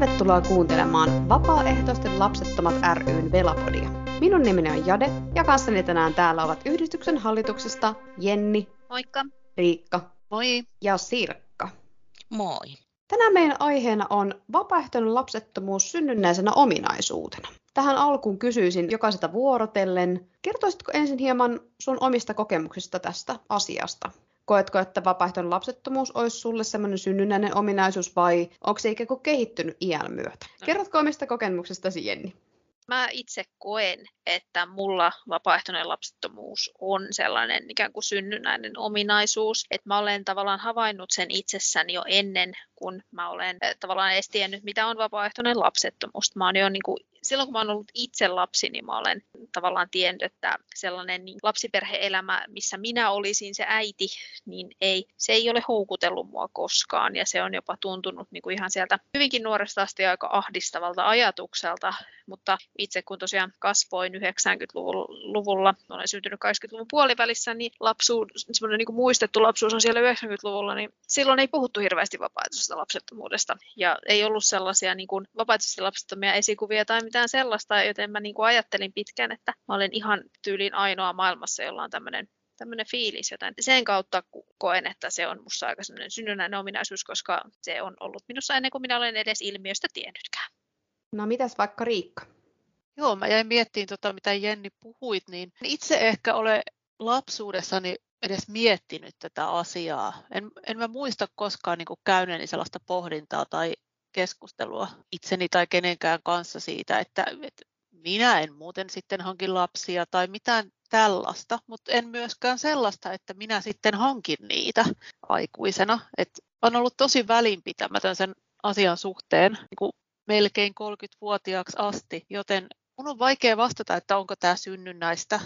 Tervetuloa kuuntelemaan Vapaaehtoisten lapsettomat ryn Velapodia. Minun nimeni on Jade ja kanssani tänään täällä ovat yhdistyksen hallituksesta Jenni. Moikka. Riikka. Moi. Ja Sirkka. Moi. Tänään meidän aiheena on vapaaehtoinen lapsettomuus synnynnäisenä ominaisuutena. Tähän alkuun kysyisin jokaiselta vuorotellen, kertoisitko ensin hieman sun omista kokemuksista tästä asiasta? Koetko, että vapaaehtoinen lapsettomuus olisi sulle semmoinen synnynnäinen ominaisuus vai onko se ikään kuin kehittynyt iän myötä? No. Kerrotko omista kokemuksistasi, Jenni? Mä itse koen, että mulla vapaaehtoinen lapsettomuus on sellainen ikään kuin synnynnäinen ominaisuus, että mä olen tavallaan havainnut sen itsessäni jo ennen, kun mä olen eh, tavallaan edes tiennyt, mitä on vapaaehtoinen lapsettomuus. Mä oon jo niin kuin silloin kun mä oon ollut itse lapsi, niin mä olen tavallaan tiennyt, että sellainen niin lapsiperheelämä, missä minä olisin se äiti, niin ei, se ei ole houkutellut mua koskaan. Ja se on jopa tuntunut niin kuin ihan sieltä hyvinkin nuoresta asti aika ahdistavalta ajatukselta, mutta itse kun tosiaan kasvoin 90-luvulla, olen syntynyt 80-luvun puolivälissä, niin lapsuus, semmoinen niin kuin muistettu lapsuus on siellä 90-luvulla, niin silloin ei puhuttu hirveästi vapaaehtoisesta lapsettomuudesta. Ja ei ollut sellaisia niin kuin vapaaehtoisesti lapsettomia esikuvia tai mitään sellaista, joten mä niin kuin ajattelin pitkään, että mä olen ihan tyylin ainoa maailmassa, jolla on tämmöinen tämmöinen fiilis, joten sen kautta koen, että se on musta aika semmoinen synnynnäinen ominaisuus, koska se on ollut minussa ennen kuin minä olen edes ilmiöstä tiennytkään. No mitäs vaikka Riikka? Joo, mä jäin miettimään, tota, mitä Jenni puhuit, niin itse ehkä ole lapsuudessani edes miettinyt tätä asiaa. En, en mä muista koskaan niin käyneeni sellaista pohdintaa tai keskustelua itseni tai kenenkään kanssa siitä, että, että minä en muuten sitten hankin lapsia tai mitään tällaista, mutta en myöskään sellaista, että minä sitten hankin niitä aikuisena. Et on ollut tosi välinpitämätön sen asian suhteen niin kuin melkein 30-vuotiaaksi asti, joten mun on vaikea vastata, että onko tämä synnynnäistä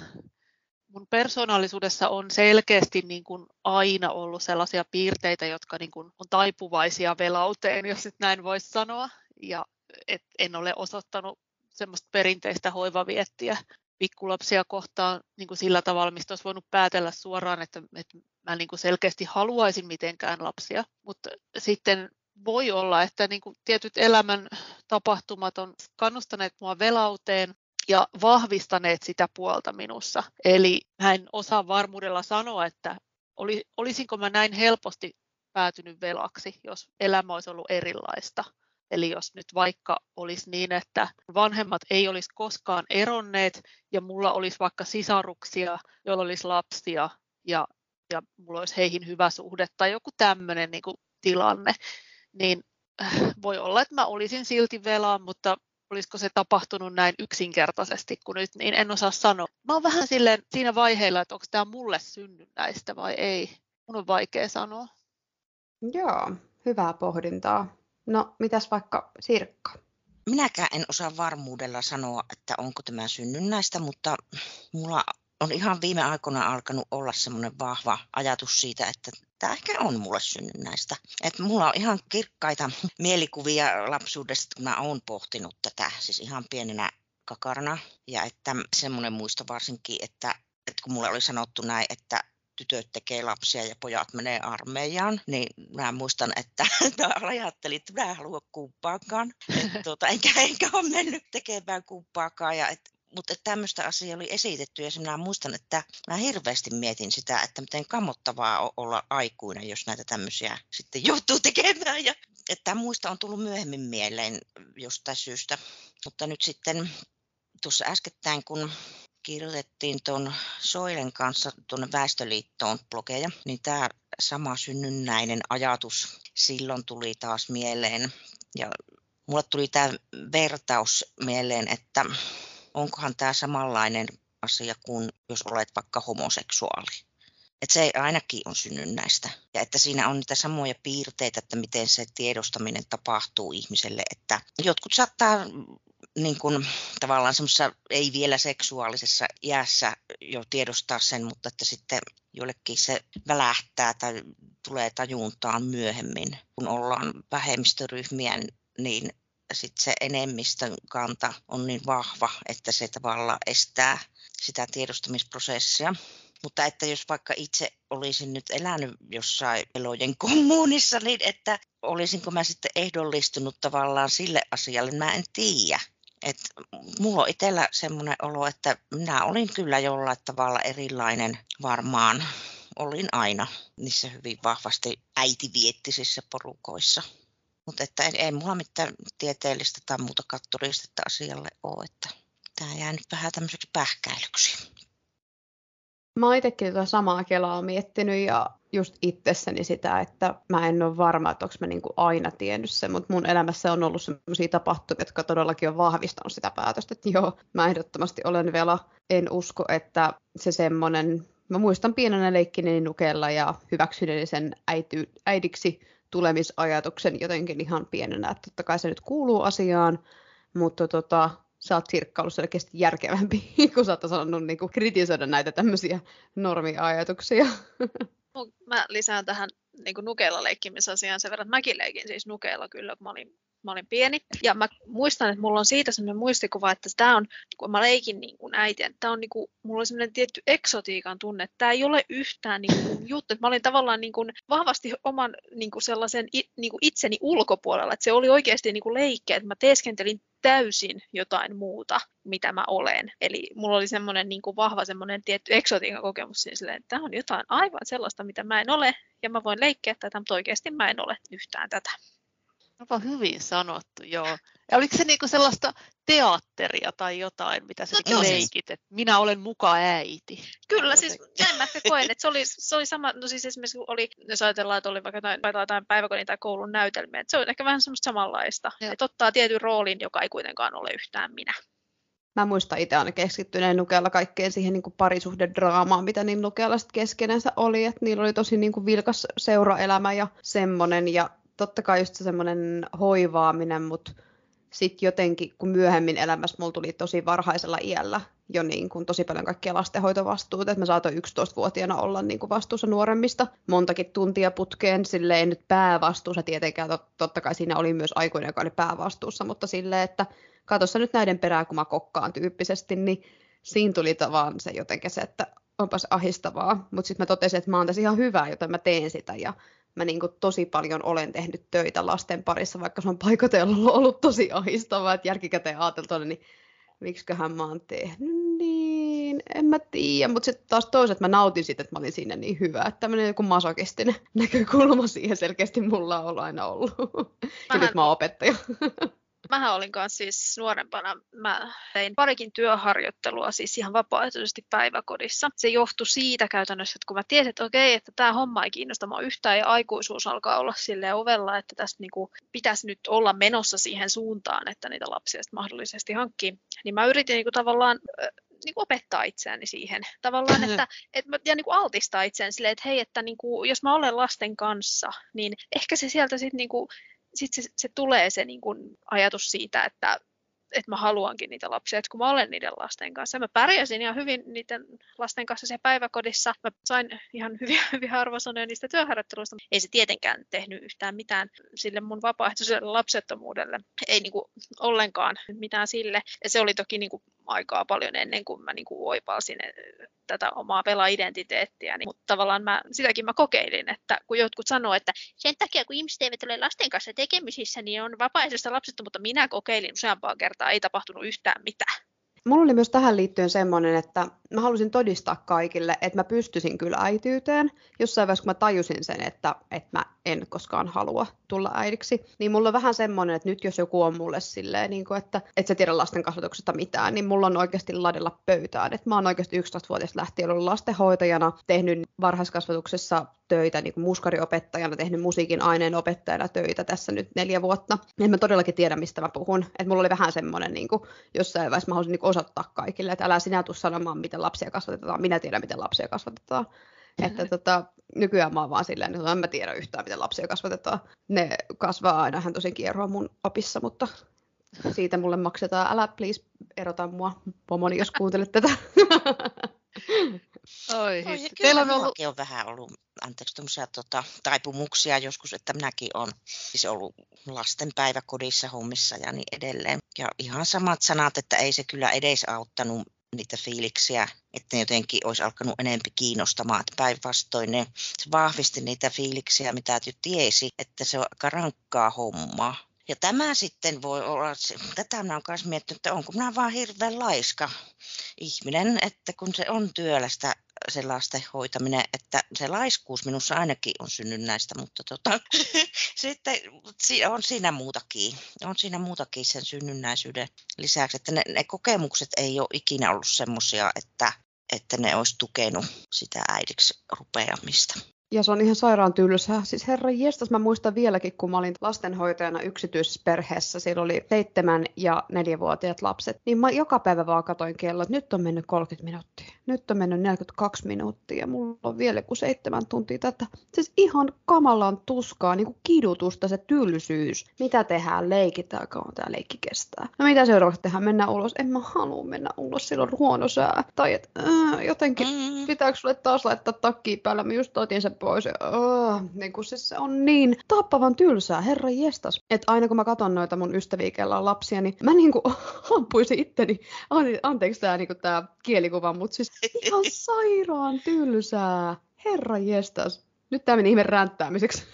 mun persoonallisuudessa on selkeästi niin kuin aina ollut sellaisia piirteitä, jotka niin kuin on taipuvaisia velauteen, jos nyt näin voisi sanoa. Ja et en ole osoittanut semmoista perinteistä hoivaviettiä pikkulapsia kohtaan niin kuin sillä tavalla, mistä olisi voinut päätellä suoraan, että, että mä niin kuin selkeästi haluaisin mitenkään lapsia. Mutta sitten voi olla, että niin kuin tietyt elämän tapahtumat on kannustaneet mua velauteen ja vahvistaneet sitä puolta minussa. Eli mä en osaa varmuudella sanoa, että oli, olisinko mä näin helposti päätynyt velaksi, jos elämä olisi ollut erilaista. Eli jos nyt vaikka olisi niin, että vanhemmat ei olisi koskaan eronneet ja mulla olisi vaikka sisaruksia, joilla olisi lapsia ja, ja mulla olisi heihin hyvä suhde tai joku tämmöinen niin tilanne, niin äh, voi olla, että mä olisin silti velaa, mutta olisiko se tapahtunut näin yksinkertaisesti kuin nyt, niin en osaa sanoa. Mä oon vähän silleen siinä vaiheella, että onko tämä mulle synnynnäistä vai ei. Mun on vaikea sanoa. Joo, hyvää pohdintaa. No, mitäs vaikka Sirkka? Minäkään en osaa varmuudella sanoa, että onko tämä synnynnäistä, mutta mulla on ihan viime aikoina alkanut olla semmoinen vahva ajatus siitä, että tämä ehkä on mulle synnynnäistä. Että mulla on ihan kirkkaita mielikuvia lapsuudesta, kun mä oon pohtinut tätä, siis ihan pienenä kakarana. Ja että semmoinen muisto varsinkin, että, että kun mulle oli sanottu näin, että tytöt tekee lapsia ja pojat menee armeijaan, niin mä muistan, että ajattelin, että mä en halua kumppaakaan. tuota, enkä, enkä ole mennyt tekemään kumppaakaan ja et, mutta tämmöistä asiaa oli esitetty ja minä muistan, että mä hirveästi mietin sitä, että miten kammottavaa on olla aikuinen, jos näitä tämmöisiä sitten joutuu tekemään. Ja, että muista on tullut myöhemmin mieleen jostain syystä. Mutta nyt sitten tuossa äskettäin, kun kirjoitettiin tuon Soilen kanssa tuonne Väestöliittoon blogeja, niin tämä sama synnynnäinen ajatus silloin tuli taas mieleen. Ja mulle tuli tämä vertaus mieleen, että onkohan tämä samanlainen asia kuin jos olet vaikka homoseksuaali. Että se ainakin on synnynnäistä. Ja että siinä on niitä samoja piirteitä, että miten se tiedostaminen tapahtuu ihmiselle. Että jotkut saattaa niin kuin, tavallaan semmoisessa ei vielä seksuaalisessa iässä jo tiedostaa sen, mutta että sitten jollekin se välähtää tai tulee tajuntaan myöhemmin. Kun ollaan vähemmistöryhmiä, niin sitten se enemmistön kanta on niin vahva, että se tavallaan estää sitä tiedostamisprosessia. Mutta että jos vaikka itse olisin nyt elänyt jossain elojen kommunissa, niin että olisinko mä sitten ehdollistunut tavallaan sille asialle, mä en tiedä. Et mulla on itsellä semmoinen olo, että minä olin kyllä jollain tavalla erilainen varmaan. Olin aina niissä hyvin vahvasti äitiviettisissa porukoissa. Mutta että ei, ei mulla mitään tieteellistä tai muuta todistetta asialle ole, että tämä jää nyt vähän tämmöiseksi pähkäilyksi. Mä oon itsekin tuota samaa kelaa miettinyt ja just itsessäni sitä, että mä en ole varma, että onko mä niinku aina tiennyt sen, mutta mun elämässä on ollut sellaisia tapahtumia, jotka todellakin on vahvistanut sitä päätöstä, että joo, mä ehdottomasti olen vielä, en usko, että se semmoinen, mä muistan pienenä leikkini nukella ja hyväksyneeni sen äity, äidiksi tulemisajatuksen jotenkin ihan pienenä, että totta kai se nyt kuuluu asiaan, mutta tota, sä oot Sirkka ollut selkeästi järkevämpi, kun sä oot sanonut niin kritisoida näitä tämmöisiä normiajatuksia. Mä lisään tähän niin nukeilla leikkimisasiaan sen verran, että mäkin leikin siis nukeilla kyllä, kun mä olin mä olin pieni. Ja mä muistan, että mulla on siitä sellainen muistikuva, että tämä on, kun mä leikin niin kuin äiti, että tämä on niin kuin, mulla oli sellainen tietty eksotiikan tunne, että tämä ei ole yhtään niin kuin juttu. Että mä olin tavallaan niin kuin vahvasti oman niin kuin sellaisen niin kuin itseni ulkopuolella, että se oli oikeasti niin kuin leikki, että mä teeskentelin täysin jotain muuta, mitä mä olen. Eli mulla oli semmoinen niin kuin vahva semmoinen tietty eksotiikan kokemus siinä silleen, että tämä on jotain aivan sellaista, mitä mä en ole, ja mä voin leikkiä tätä, mutta oikeasti mä en ole yhtään tätä. Onpa hyvin sanottu, joo. Ja oliko se niinku sellaista teatteria tai jotain, mitä sä no, niinku leikit, että minä olen muka äiti? Kyllä, siis näin mä koen, että se oli, se oli sama, no siis esimerkiksi oli, jos ajatellaan, että oli vaikka jotain, jotain päiväkodin tai koulun näytelmiä, että se on ehkä vähän semmoista samanlaista, Joo. että ottaa tietyn roolin, joka ei kuitenkaan ole yhtään minä. Mä muistan itse aina keskittyneen Nukella kaikkeen siihen niin kuin parisuhdedraamaan, mitä niin Nukella sitten keskenänsä oli. Että niillä oli tosi niin kuin vilkas seuraelämä ja semmoinen. Ja totta kai just se semmoinen hoivaaminen, mutta sitten jotenkin, kun myöhemmin elämässä mulla tuli tosi varhaisella iällä jo niin kuin tosi paljon kaikkia lastenhoitovastuuta, että mä saatoin 11-vuotiaana olla niin kuin vastuussa nuoremmista. Montakin tuntia putkeen, silleen nyt päävastuussa tietenkään, totta kai siinä oli myös aikuinen, joka oli päävastuussa, mutta silleen, että katossa nyt näiden perään, kun mä kokkaan tyyppisesti, niin siinä tuli tavallaan se jotenkin se, että onpas ahistavaa, mutta sitten mä totesin, että mä oon tässä ihan hyvä, joten mä teen sitä ja mä niin kuin tosi paljon olen tehnyt töitä lasten parissa, vaikka se on paikotella ollut tosi ahistavaa, että järkikäteen ajateltuna, niin miksiköhän mä oon tehnyt niin, en mä tiedä, mutta sitten taas toiset mä nautin siitä, että mä olin siinä niin hyvä, että tämmöinen joku masokistinen näkökulma siihen selkeästi mulla on aina ollut. Vähän... Ja nyt mä oon opettaja. Mähän olin kanssa siis nuorempana, mä tein parikin työharjoittelua siis ihan vapaaehtoisesti päiväkodissa. Se johtui siitä käytännössä, että kun mä tiesin, että okei, että tämä homma ei kiinnosta mua yhtään ja aikuisuus alkaa olla sille ovella, että tästä niinku pitäisi nyt olla menossa siihen suuntaan, että niitä lapsia mahdollisesti hankkii, niin mä yritin niinku tavallaan niin kuin opettaa itseäni siihen. Tavallaan, että, että ja niin kuin altistaa itseäni silleen, että hei, että niin kuin, jos mä olen lasten kanssa, niin ehkä se sieltä sitten niin kuin sitten se, se tulee se niin kuin ajatus siitä, että, että mä haluankin niitä lapsia, että kun mä olen niiden lasten kanssa. Mä pärjäsin ihan hyvin niiden lasten kanssa siellä päiväkodissa. Mä sain ihan hyviä, hyviä arvosanoja niistä työharjoitteluista. Ei se tietenkään tehnyt yhtään mitään sille mun vapaaehtoiselle lapsettomuudelle. Ei niin kuin ollenkaan mitään sille. Ja se oli toki niin kuin aikaa paljon ennen kuin mä niin kuin oipalsin tätä omaa pela-identiteettiä, niin, mutta tavallaan mä, sitäkin mä kokeilin, että kun jotkut sanoo, että sen takia kun ihmiset eivät ole lasten kanssa tekemisissä, niin on vapaaehtoista lapsetta, mutta minä kokeilin useampaa kertaa, ei tapahtunut yhtään mitään. Mulla oli myös tähän liittyen semmoinen, että mä halusin todistaa kaikille, että mä pystyisin kyllä äityyteen. Jossain vaiheessa, kun mä tajusin sen, että, että mä en koskaan halua tulla äidiksi, niin mulla on vähän semmoinen, että nyt jos joku on mulle silleen, niin kuin, että et sä tiedä lasten kasvatuksesta mitään, niin mulla on oikeasti ladella pöytään. Että mä oon oikeasti 11-vuotias lähtien ollut lastenhoitajana, tehnyt varhaiskasvatuksessa töitä niin kuin muskariopettajana, tehnyt musiikin aineen opettajana töitä tässä nyt neljä vuotta. En mä todellakin tiedä, mistä mä puhun. Että mulla oli vähän semmoinen, niin kuin, jossain vaiheessa mä haluaisin niin osoittaa kaikille, että älä sinä tule sanomaan, miten lapsia kasvatetaan, minä tiedän, miten lapsia kasvatetaan. Mm-hmm. Että tota, nykyään mä oon vaan silleen, että en mä tiedä yhtään, miten lapsia kasvatetaan. Ne kasvaa aina ihan tosi kierroa mun opissa, mutta siitä mulle maksetaan. Älä please erota mua, pomoni, jos kuuntelet tätä. Oi, Oi Teillä on ollut... on vähän ollut, anteeksi, tota, taipumuksia joskus, että minäkin olen siis ollut lastenpäiväkodissa hommissa ja niin edelleen. Ja ihan samat sanat, että ei se kyllä edes auttanut niitä fiiliksiä, että ne jotenkin olisi alkanut enempi kiinnostamaan. Päinvastoin ne vahvisti niitä fiiliksiä, mitä jo tiesi, että se on aika rankkaa hommaa. Ja tämä sitten voi olla, tätä minä olen myös miettinyt, että onko minä vaan hirveän laiska ihminen, että kun se on työlästä se lasten hoitaminen, että se laiskuus minussa ainakin on synnynnäistä, mutta tota, sitten on siinä muutakin. On siinä muutakin sen synnynnäisyyden lisäksi, että ne, ne kokemukset ei ole ikinä ollut semmoisia, että, että ne olisi tukenut sitä äidiksi rupeamista. Ja se on ihan sairaan tylsää. Siis herra jestas, mä muistan vieläkin, kun mä olin lastenhoitajana yksityisessä perheessä, siellä oli seitsemän ja neljävuotiaat lapset, niin mä joka päivä vaan katoin kello, että nyt on mennyt 30 minuuttia, nyt on mennyt 42 minuuttia ja mulla on vielä kuin seitsemän tuntia tätä. Siis ihan kamalan tuskaa, niin kuin kidutusta se tylsyys. Mitä tehdään, leikitään, kauan tämä leikki kestää. No mitä seuraavaksi tehdään, mennään ulos. En mä halua mennä ulos, silloin huono sää. Tai että äh, jotenkin mm. pitääkö sulle taas laittaa takkiin päällä, mä just otin sen pois. Ja, oh, niin kuin siis se on niin tappavan tylsää, herra jestas. Että aina kun mä katson noita mun ystäviä, kellä on lapsia, niin mä niin kuin ampuisin itteni. Anteeksi tää, niin tää kielikuva, mutta siis ihan sairaan tylsää. Herra jestas. Nyt tämä meni ihme ränttäämiseksi.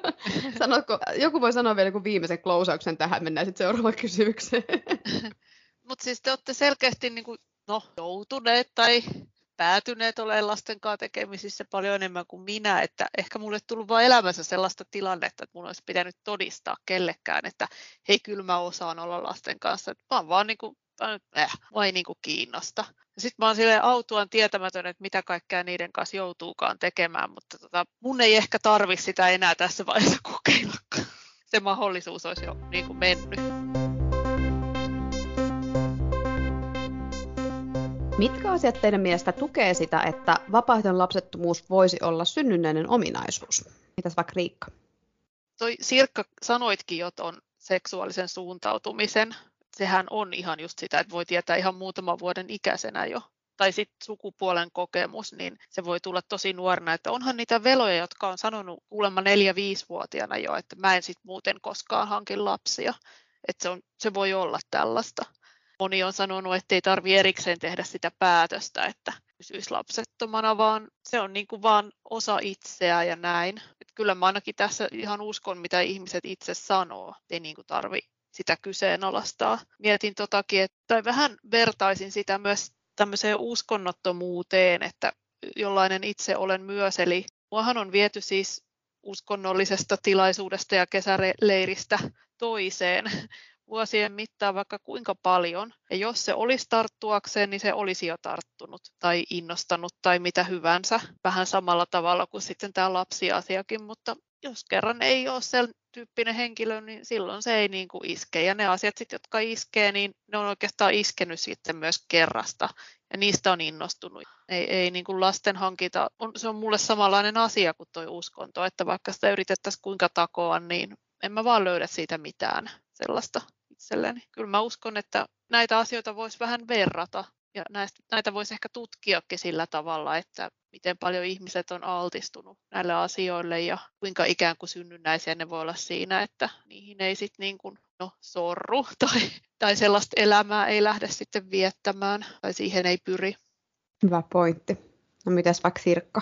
Sanotko, joku voi sanoa vielä joku viimeisen klousauksen tähän, mennään sitten seuraavaan kysymykseen. Mutta siis te olette selkeästi niin kuin, no, joutuneet tai päätyneet olemaan lasten kanssa tekemisissä paljon enemmän kuin minä, että ehkä mulle tullut vain elämässä sellaista tilannetta, että mun olisi pitänyt todistaa kellekään, että hei, kyllä mä osaan olla lasten kanssa. Mä oon vaan niin kuin, äh, vai niin kuin kiinnosta. Sitten mä oon silleen autuaan tietämätön, että mitä kaikkea niiden kanssa joutuukaan tekemään, mutta tota, mun ei ehkä tarvi sitä enää tässä vaiheessa kokeilla. Se mahdollisuus olisi jo niin kuin mennyt. Mitkä asiat teidän mielestä tukee sitä, että vapaaehtoinen lapsettomuus voisi olla synnynnäinen ominaisuus? Mitäs vaikka Riikka? Toi Sirkka sanoitkin jo tuon seksuaalisen suuntautumisen. Sehän on ihan just sitä, että voi tietää ihan muutaman vuoden ikäisenä jo tai sitten sukupuolen kokemus, niin se voi tulla tosi nuorena. Että onhan niitä veloja, jotka on sanonut kuulemma 4-5-vuotiaana jo, että mä en sitten muuten koskaan hankin lapsia. Että se, on, se voi olla tällaista moni on sanonut, että ei tarvitse erikseen tehdä sitä päätöstä, että pysyisi lapsettomana, vaan se on niin kuin vaan osa itseä ja näin. Että kyllä mä ainakin tässä ihan uskon, mitä ihmiset itse sanoo. Ei niin kuin tarvi sitä kyseenalaistaa. Mietin totakin, että tai vähän vertaisin sitä myös tämmöiseen uskonnottomuuteen, että jollainen itse olen myös. Eli muahan on viety siis uskonnollisesta tilaisuudesta ja kesäleiristä toiseen vuosien mittaan vaikka kuinka paljon. Ja jos se olisi tarttuakseen, niin se olisi jo tarttunut tai innostanut tai mitä hyvänsä. Vähän samalla tavalla kuin sitten tämä lapsiasiakin, mutta jos kerran ei ole sen tyyppinen henkilö, niin silloin se ei niin kuin iske. Ja ne asiat, sit, jotka iskee, niin ne on oikeastaan iskenyt sitten myös kerrasta. Ja niistä on innostunut. Ei, ei niin kuin lasten hankita, on, se on mulle samanlainen asia kuin tuo uskonto, että vaikka sitä yritettäisiin kuinka takoa, niin en mä vaan löydä siitä mitään sellaista itselleni. Kyllä mä uskon, että näitä asioita voisi vähän verrata ja näistä, näitä voisi ehkä tutkiakin sillä tavalla, että miten paljon ihmiset on altistunut näille asioille ja kuinka ikään kuin synnynnäisiä ne voi olla siinä, että niihin ei sitten niin kuin, no, sorru tai, tai sellaista elämää ei lähde sitten viettämään tai siihen ei pyri. Hyvä pointti. No mitäs vaikka Sirkka?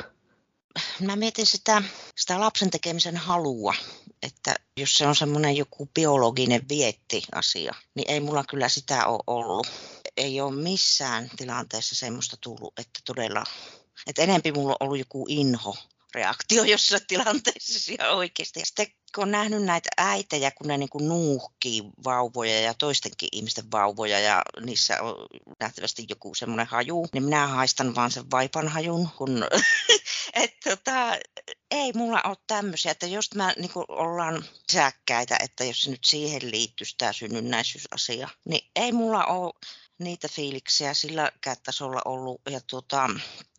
Mä mietin sitä, sitä lapsen tekemisen halua, että jos se on semmoinen joku biologinen vietti-asia, niin ei mulla kyllä sitä ole ollut. Ei ole missään tilanteessa semmoista tullut, että todella, että enempi mulla on ollut joku inho reaktio jossain tilanteessa ihan oikeasti. Ja sitten kun on nähnyt näitä äitejä, kun ne niin kuin nuuhkii vauvoja ja toistenkin ihmisten vauvoja ja niissä on nähtävästi joku semmoinen haju, niin minä haistan vaan sen vaipan hajun, kun et, tota, ei mulla ole tämmöisiä, että jos mä niin ollaan säkkäitä, että jos se nyt siihen liittyisi tämä synnynnäisyysasia, niin ei mulla ole niitä fiiliksiä sillä tasolla ollut. Ja tuota,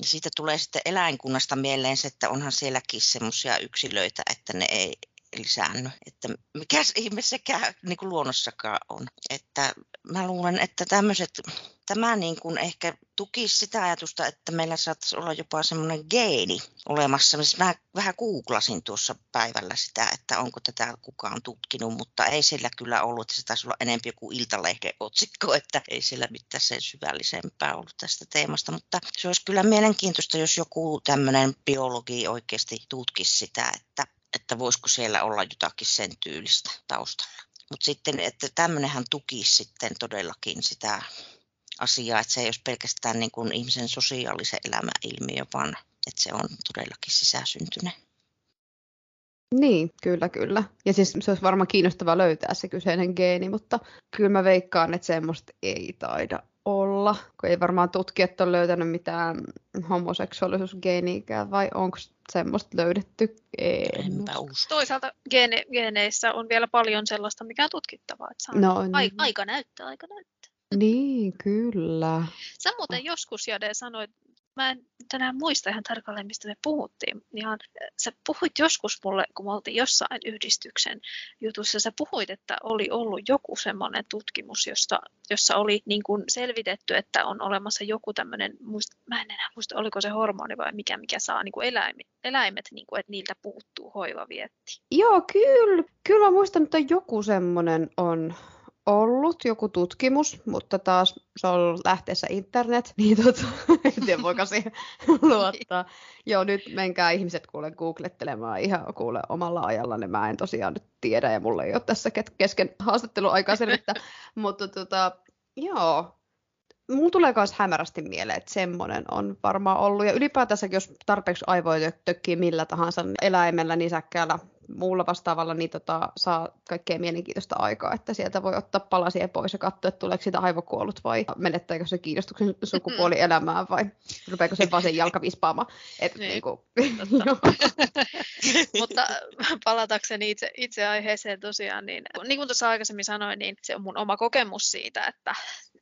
siitä tulee sitten eläinkunnasta mieleen se, että onhan sielläkin semmoisia yksilöitä, että ne ei lisäänny. Että mikä ihme sekään niin kuin luonnossakaan on. Että mä luulen, että tämmöiset tämä niin kuin ehkä tukisi sitä ajatusta, että meillä saattaisi olla jopa semmoinen geeni olemassa. Mä vähän googlasin tuossa päivällä sitä, että onko tätä kukaan tutkinut, mutta ei sillä kyllä ollut. Se taisi olla enemmän joku Iltalehden otsikko, että ei sillä mitään sen syvällisempää ollut tästä teemasta. Mutta se olisi kyllä mielenkiintoista, jos joku tämmöinen biologi oikeasti tutkisi sitä, että, että voisiko siellä olla jotakin sen tyylistä taustalla. Mutta sitten, että tämmöinenhän tukisi sitten todellakin sitä asiaa, että se ei olisi pelkästään niin kuin ihmisen sosiaalisen elämän ilmiö, vaan että se on todellakin sisäsyntyinen. Niin, kyllä, kyllä. Ja siis se olisi varmaan kiinnostavaa löytää se kyseinen geeni, mutta kyllä mä veikkaan, että semmoista ei taida olla, kun ei varmaan tutkijat ole löytänyt mitään homoseksuaalisuusgeeniikää, vai onko semmoista löydetty? Enpä usko. Toisaalta geene- geeneissä on vielä paljon sellaista, mikä on tutkittavaa. Että saa No, niin. aika näyttää, aika näyttää. Niin, kyllä. Sä muuten joskus, Jade, sanoit, mä en tänään muista ihan tarkalleen, mistä me puhuttiin. Ihan, sä puhuit joskus mulle, kun me oltiin jossain yhdistyksen jutussa, sä puhuit, että oli ollut joku semmoinen tutkimus, josta, jossa oli niin kuin selvitetty, että on olemassa joku tämmöinen, muist, mä en enää muista, oliko se hormoni vai mikä, mikä saa niin kuin eläimet, eläimet niin kuin, että niiltä puuttuu hoivavietti. Joo, kyllä. Kyllä mä muistan, että joku semmoinen on ollut, joku tutkimus, mutta taas se on ollut lähteessä internet, niin tota, en tiedä voiko siihen luottaa. Joo, nyt menkää ihmiset kuule googlettelemaan ihan kuule omalla ajallanne. Mä en tosiaan nyt tiedä ja mulla ei ole tässä kesken haastatteluaikaa selvittää. mutta tota, joo, Mulla tulee myös hämärästi mieleen, että semmoinen on varmaan ollut. Ja ylipäätänsäkin, jos tarpeeksi aivoja tökkii millä tahansa eläimellä, nisäkkäällä, muulla vastaavalla, niin tota, saa kaikkea mielenkiintoista aikaa, että sieltä voi ottaa palasia pois ja katsoa, että tuleeko siitä aivokuollut vai menettääkö se kiinnostuksen sukupuoli elämään vai rupeako se vaan sen jalka vispaamaan. Et, Niin, niin kuin. Mutta palatakseni itse, itse aiheeseen tosiaan, niin, niin kuin tuossa aikaisemmin sanoin, niin se on mun oma kokemus siitä, että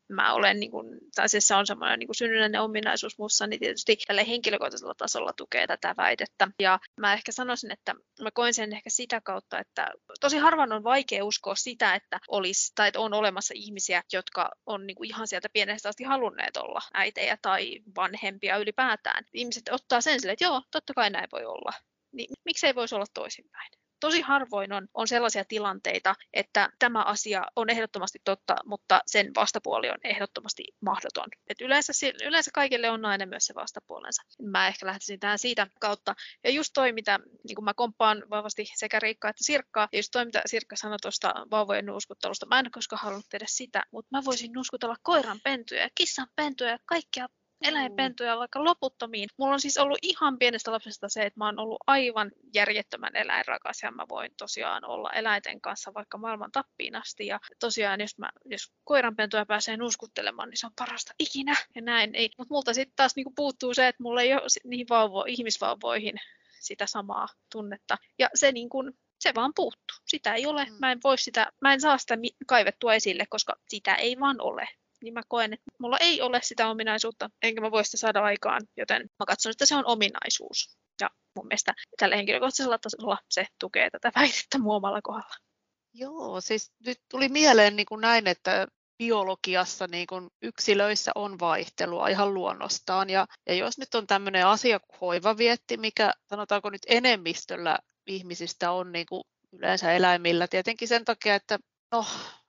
mä olen, niin kuin, tai siis se on semmoinen niin synnynnäinen ominaisuus mussa, niin tietysti tälle henkilökohtaisella tasolla tukee tätä väitettä. Ja mä ehkä sanoisin, että mä koen sen ehkä sitä kautta, että tosi harvoin on vaikea uskoa sitä, että olisi, tai että on olemassa ihmisiä, jotka on niin kuin ihan sieltä pienestä asti halunneet olla äitejä tai vanhempia ylipäätään. Ihmiset ottaa sen sille, että joo, totta kai näin voi olla. Niin miksei voisi olla toisinpäin? Tosi harvoin on, on sellaisia tilanteita, että tämä asia on ehdottomasti totta, mutta sen vastapuoli on ehdottomasti mahdoton. Et yleensä, yleensä kaikille on aina myös se vastapuolensa. Mä ehkä lähtisin tähän siitä kautta. Ja just toi, mitä niin mä komppaan vahvasti sekä Riikkaa että Sirkkaa, ja just toi, mitä Sirkka sanoi tuosta vauvojen nuuskuttelusta, mä en koskaan halunnut tehdä sitä, mutta mä voisin nuuskutella koiran pentuja ja kissan pentuja ja kaikkia eläinpentuja vaikka loputtomiin. Mulla on siis ollut ihan pienestä lapsesta se, että mä oon ollut aivan järjettömän eläinrakas ja mä voin tosiaan olla eläinten kanssa vaikka maailman tappiin asti. Ja tosiaan, jos, mä, jos koiranpentuja pääsee nuskuttelemaan, niin se on parasta ikinä ja näin. Ei. Mutta multa sitten taas niinku puuttuu se, että mulla ei ole niihin vauvo, ihmisvauvoihin sitä samaa tunnetta. Ja se niin kuin, se vaan puuttuu. Sitä ei ole. Mä en, voi sitä, mä en saa sitä kaivettua esille, koska sitä ei vaan ole niin mä koen, että mulla ei ole sitä ominaisuutta, enkä mä voi sitä saada aikaan, joten mä katson, että se on ominaisuus. Ja mun mielestä tällä henkilökohtaisella tasolla se tukee tätä väitettä muomalla kohdalla. Joo, siis nyt tuli mieleen niin kuin näin, että biologiassa niin kuin yksilöissä on vaihtelua ihan luonnostaan. Ja, ja jos nyt on tämmöinen asia kuin hoivavietti, mikä sanotaanko nyt enemmistöllä ihmisistä on niin kuin yleensä eläimillä, tietenkin sen takia, että no,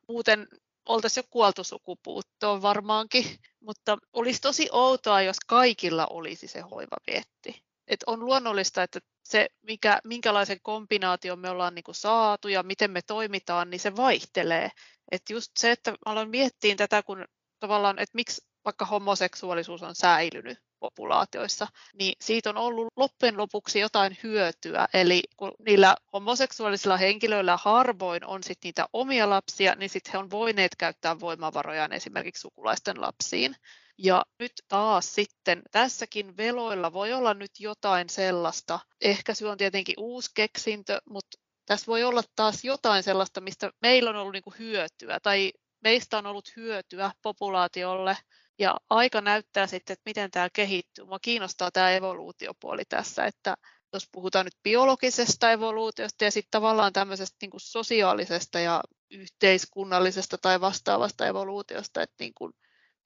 muuten oltaisiin jo kuoltu sukupuuttoon varmaankin, mutta olisi tosi outoa, jos kaikilla olisi se hoivavietti. Et on luonnollista, että se, mikä, minkälaisen kombinaation me ollaan niin kuin saatu ja miten me toimitaan, niin se vaihtelee. Et just se, että aloin miettiä tätä, kun tavallaan, että miksi vaikka homoseksuaalisuus on säilynyt populaatioissa, niin siitä on ollut loppujen lopuksi jotain hyötyä. Eli kun niillä homoseksuaalisilla henkilöillä harvoin on sit niitä omia lapsia, niin sitten he on voineet käyttää voimavarojaan esimerkiksi sukulaisten lapsiin. Ja nyt taas sitten tässäkin veloilla voi olla nyt jotain sellaista. Ehkäisy on tietenkin uusi keksintö, mutta tässä voi olla taas jotain sellaista, mistä meillä on ollut niinku hyötyä tai meistä on ollut hyötyä populaatiolle ja aika näyttää sitten, että miten tämä kehittyy. Mua kiinnostaa tämä evoluutiopuoli tässä, että jos puhutaan nyt biologisesta evoluutiosta ja sitten tavallaan tämmöisestä niin kuin sosiaalisesta ja yhteiskunnallisesta tai vastaavasta evoluutiosta, että, niin kuin,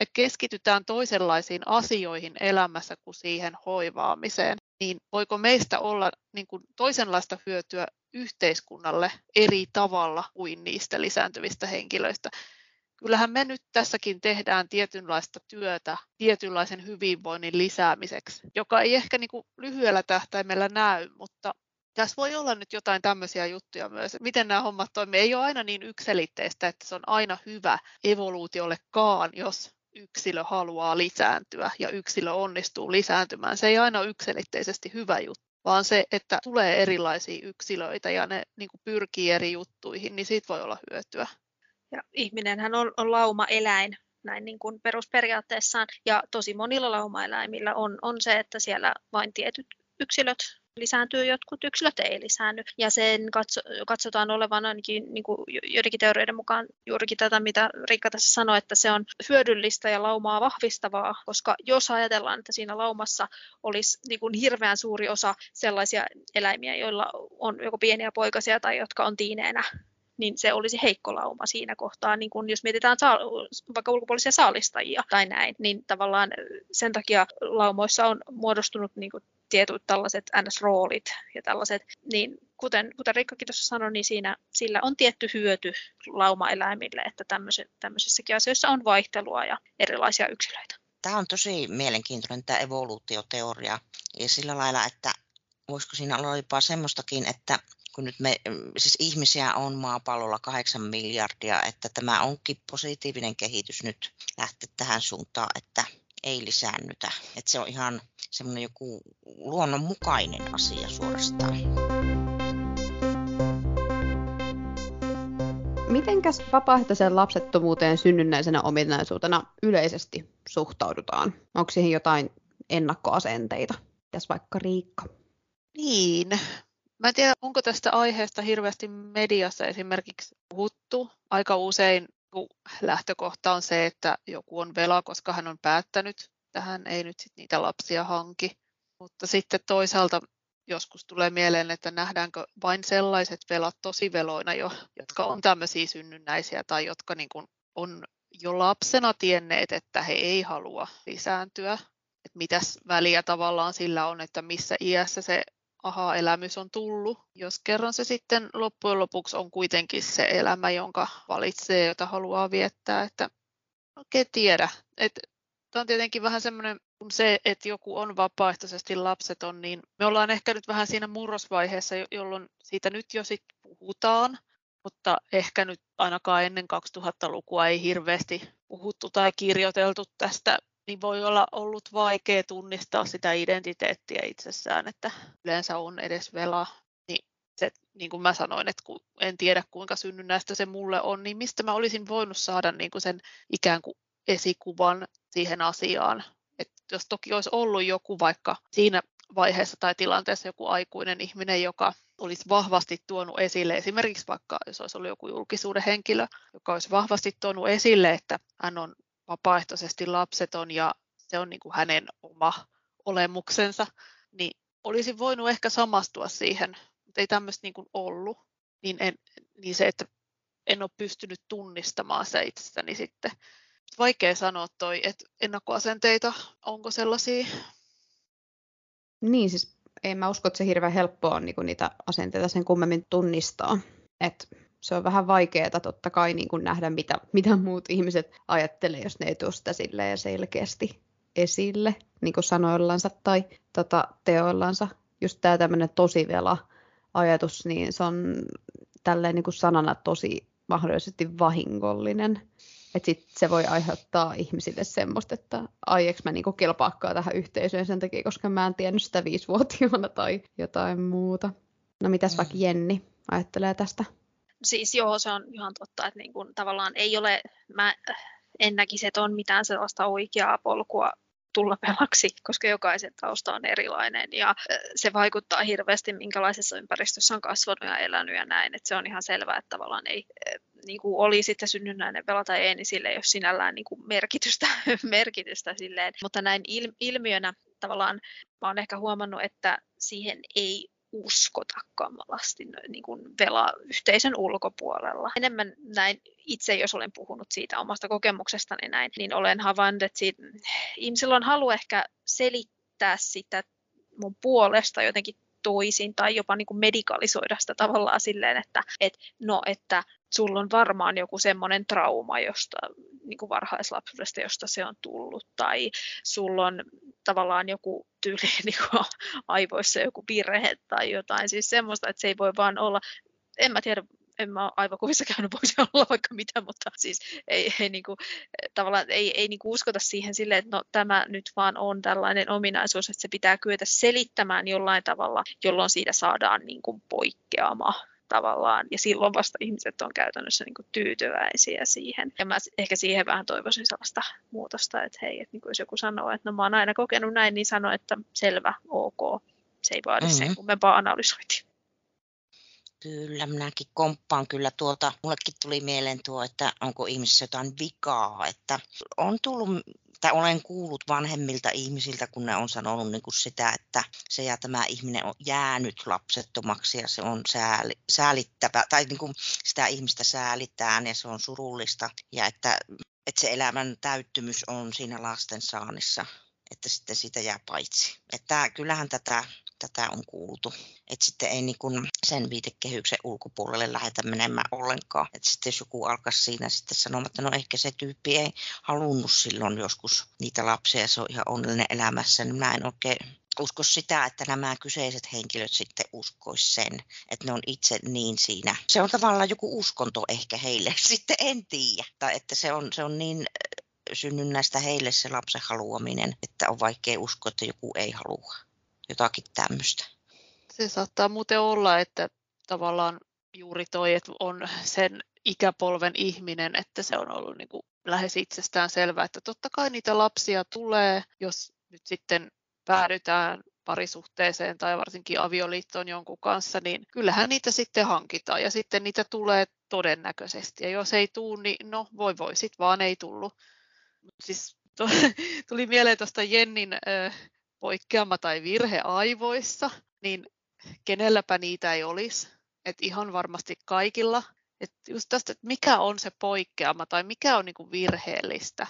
me keskitytään toisenlaisiin asioihin elämässä kuin siihen hoivaamiseen, niin voiko meistä olla niin kuin toisenlaista hyötyä yhteiskunnalle eri tavalla kuin niistä lisääntyvistä henkilöistä. Kyllähän me nyt tässäkin tehdään tietynlaista työtä tietynlaisen hyvinvoinnin lisäämiseksi, joka ei ehkä niin kuin lyhyellä tähtäimellä näy, mutta tässä voi olla nyt jotain tämmöisiä juttuja myös, miten nämä hommat toimii. Ei ole aina niin ykselitteistä, että se on aina hyvä evoluutiollekaan, jos yksilö haluaa lisääntyä ja yksilö onnistuu lisääntymään. Se ei aina ole yksilitteisesti hyvä juttu, vaan se, että tulee erilaisia yksilöitä ja ne niin kuin pyrkii eri juttuihin, niin siitä voi olla hyötyä. Ja ihminenhän on, on lauma-eläin näin niin kuin perusperiaatteessaan, ja tosi monilla laumaeläimillä on, on se, että siellä vain tietyt yksilöt lisääntyy, jotkut yksilöt ei lisäänny. Ja sen katso, katsotaan olevan ainakin niin kuin joidenkin teorioiden mukaan juurikin tätä, mitä Riikka tässä sanoi, että se on hyödyllistä ja laumaa vahvistavaa, koska jos ajatellaan, että siinä laumassa olisi niin kuin hirveän suuri osa sellaisia eläimiä, joilla on joko pieniä poikasia tai jotka on tiineenä niin se olisi heikko lauma siinä kohtaa, niin kun jos mietitään vaikka ulkopuolisia saalistajia tai näin, niin tavallaan sen takia laumoissa on muodostunut niin tietyt tällaiset NS-roolit ja tällaiset, niin kuten, kuten Rikkakin tuossa sanoi, niin siinä, sillä on tietty hyöty laumaeläimille, että tämmöisissäkin asioissa on vaihtelua ja erilaisia yksilöitä. Tämä on tosi mielenkiintoinen tämä evoluutioteoria ja sillä lailla, että voisiko siinä olla jopa semmoistakin, että kun nyt me, siis ihmisiä on maapallolla kahdeksan miljardia, että tämä onkin positiivinen kehitys nyt lähteä tähän suuntaan, että ei lisäännytä. Että se on ihan semmoinen joku luonnonmukainen asia suorastaan. Mitenkäs vapaaehtoiseen lapsettomuuteen synnynnäisenä ominaisuutena yleisesti suhtaudutaan? Onko siihen jotain ennakkoasenteita? Tässä vaikka Riikka. Niin. Mä en tiedä, onko tästä aiheesta hirveästi mediassa esimerkiksi puhuttu. Aika usein lähtökohta on se, että joku on vela, koska hän on päättänyt, että hän ei nyt sit niitä lapsia hanki. Mutta sitten toisaalta joskus tulee mieleen, että nähdäänkö vain sellaiset velat tosiveloina jo, jotka on tämmöisiä synnynnäisiä tai jotka niin kuin on jo lapsena tienneet, että he ei halua lisääntyä. Että mitäs väliä tavallaan sillä on, että missä iässä se aha-elämys on tullut, jos kerran se sitten loppujen lopuksi on kuitenkin se elämä, jonka valitsee, jota haluaa viettää, että oikein tiedä. Että Tämä on tietenkin vähän semmoinen, se, että joku on vapaaehtoisesti lapseton, niin me ollaan ehkä nyt vähän siinä murrosvaiheessa, jolloin siitä nyt jo sitten puhutaan, mutta ehkä nyt ainakaan ennen 2000-lukua ei hirveästi puhuttu tai kirjoiteltu tästä niin voi olla ollut vaikea tunnistaa sitä identiteettiä itsessään, että yleensä on edes vela. Niin, se, niin kuin mä sanoin, että kun en tiedä kuinka synnynnäistä se mulle on, niin mistä mä olisin voinut saada niin kuin sen ikään kuin esikuvan siihen asiaan. Et jos toki olisi ollut joku vaikka siinä vaiheessa tai tilanteessa joku aikuinen ihminen, joka olisi vahvasti tuonut esille, esimerkiksi vaikka jos olisi ollut joku julkisuuden henkilö, joka olisi vahvasti tuonut esille, että hän on vapaaehtoisesti lapseton ja se on niin kuin hänen oma olemuksensa, niin olisin voinut ehkä samastua siihen, mutta ei tämmöistä niin kuin ollut, niin, en, niin se, että en ole pystynyt tunnistamaan se itsestäni sitten. Vaikea sanoa toi, että ennakkoasenteita, onko sellaisia? Niin, siis en mä usko, että se hirveän helppoa on niin niitä asenteita sen kummemmin tunnistaa. Et se on vähän vaikeaa totta kai niin kuin nähdä, mitä, mitä muut ihmiset ajattelee, jos ne ei tuo sitä silleen selkeästi esille niin kuin sanoillansa tai tota, teoillansa. Just tämä tämmöinen tosivela-ajatus, niin se on tälleen niin kuin sanana tosi mahdollisesti vahingollinen. Että sit se voi aiheuttaa ihmisille semmoista, että ai, mä niinku kelpaakkaa tähän yhteisöön sen takia, koska mä en tiennyt sitä viisivuotiaana tai jotain muuta. No mitäs mm. vaikka Jenni ajattelee tästä? Siis joo, se on ihan totta, että niin kuin, tavallaan ei ole, mä en näkisi, että on mitään sellaista oikeaa polkua tulla pelaksi, koska jokaisen tausta on erilainen ja se vaikuttaa hirveästi, minkälaisessa ympäristössä on kasvanut ja elänyt ja näin. Että se on ihan selvää, että tavallaan ei, niin kuin oli sitten synnynnäinen vela tai ei, niin sille ei ole sinällään niin kuin merkitystä, merkitystä silleen. Mutta näin il, ilmiönä tavallaan mä ehkä huomannut, että siihen ei uskota kamalasti niin kuin velayhteisön ulkopuolella. Enemmän näin itse, jos olen puhunut siitä omasta kokemuksestani näin, niin olen havainnut, että siitä, ihmisillä on halu ehkä selittää sitä mun puolesta jotenkin toisin tai jopa niin kuin medikalisoida sitä tavallaan silleen, että et, no, että sulla on varmaan joku semmoinen trauma josta, niin kuin varhaislapsuudesta, josta se on tullut, tai sulla on tavallaan joku tyyli niin kuin aivoissa joku virhe tai jotain, siis semmoista, että se ei voi vaan olla, en mä tiedä, en mä aivokuvissa käynyt, voisi olla vaikka mitä, mutta siis ei, ei, niin kuin, tavallaan ei, ei niin kuin uskota siihen silleen, että no, tämä nyt vaan on tällainen ominaisuus, että se pitää kyetä selittämään jollain tavalla, jolloin siitä saadaan niin kuin poikkeama tavallaan, ja silloin vasta ihmiset on käytännössä niin kuin tyytyväisiä siihen. Ja mä ehkä siihen vähän toivoisin sellaista muutosta, että hei, että niin kuin jos joku sanoo, että no mä oon aina kokenut näin, niin sano, että selvä, ok, se ei vaadi mm-hmm. sen kummempaa analysointia. Kyllä, minäkin komppaan kyllä tuota. Mullekin tuli mieleen tuo, että onko ihmisessä jotain vikaa, että on tullut tai olen kuullut vanhemmilta ihmisiltä, kun ne on sanonut niin kuin sitä, että se ja tämä ihminen on jäänyt lapsettomaksi ja se on sääli, säälittävä, tai niin kuin sitä ihmistä säälitään ja se on surullista ja että, että se elämän täyttymys on siinä lasten saannissa että sitten siitä jää paitsi. Että kyllähän tätä, tätä on kuultu. Että sitten ei niin kuin sen viitekehyksen ulkopuolelle lähdetä menemään ollenkaan. Että sitten jos joku alkaa siinä sitten sanomaan, että no ehkä se tyyppi ei halunnut silloin joskus niitä lapsia ja se on ihan onnellinen elämässä, niin mä en oikein usko sitä, että nämä kyseiset henkilöt sitten uskois sen, että ne on itse niin siinä. Se on tavallaan joku uskonto ehkä heille, sitten en tiedä. Tai että se on, se on niin synnynnäistä heille se lapsen haluaminen, että on vaikea uskoa, että joku ei halua jotakin tämmöistä. Se saattaa muuten olla, että tavallaan juuri toi, että on sen ikäpolven ihminen, että se on ollut niin kuin lähes itsestään selvää, että totta kai niitä lapsia tulee, jos nyt sitten päädytään parisuhteeseen tai varsinkin avioliittoon jonkun kanssa, niin kyllähän niitä sitten hankitaan ja sitten niitä tulee todennäköisesti. Ja jos ei tule, niin no voi voi, sit vaan ei tullut siis tuli mieleen tuosta Jennin äh, poikkeama tai virhe aivoissa, niin kenelläpä niitä ei olisi. Et ihan varmasti kaikilla. Et just tästä, että mikä on se poikkeama tai mikä on niinku virheellistä.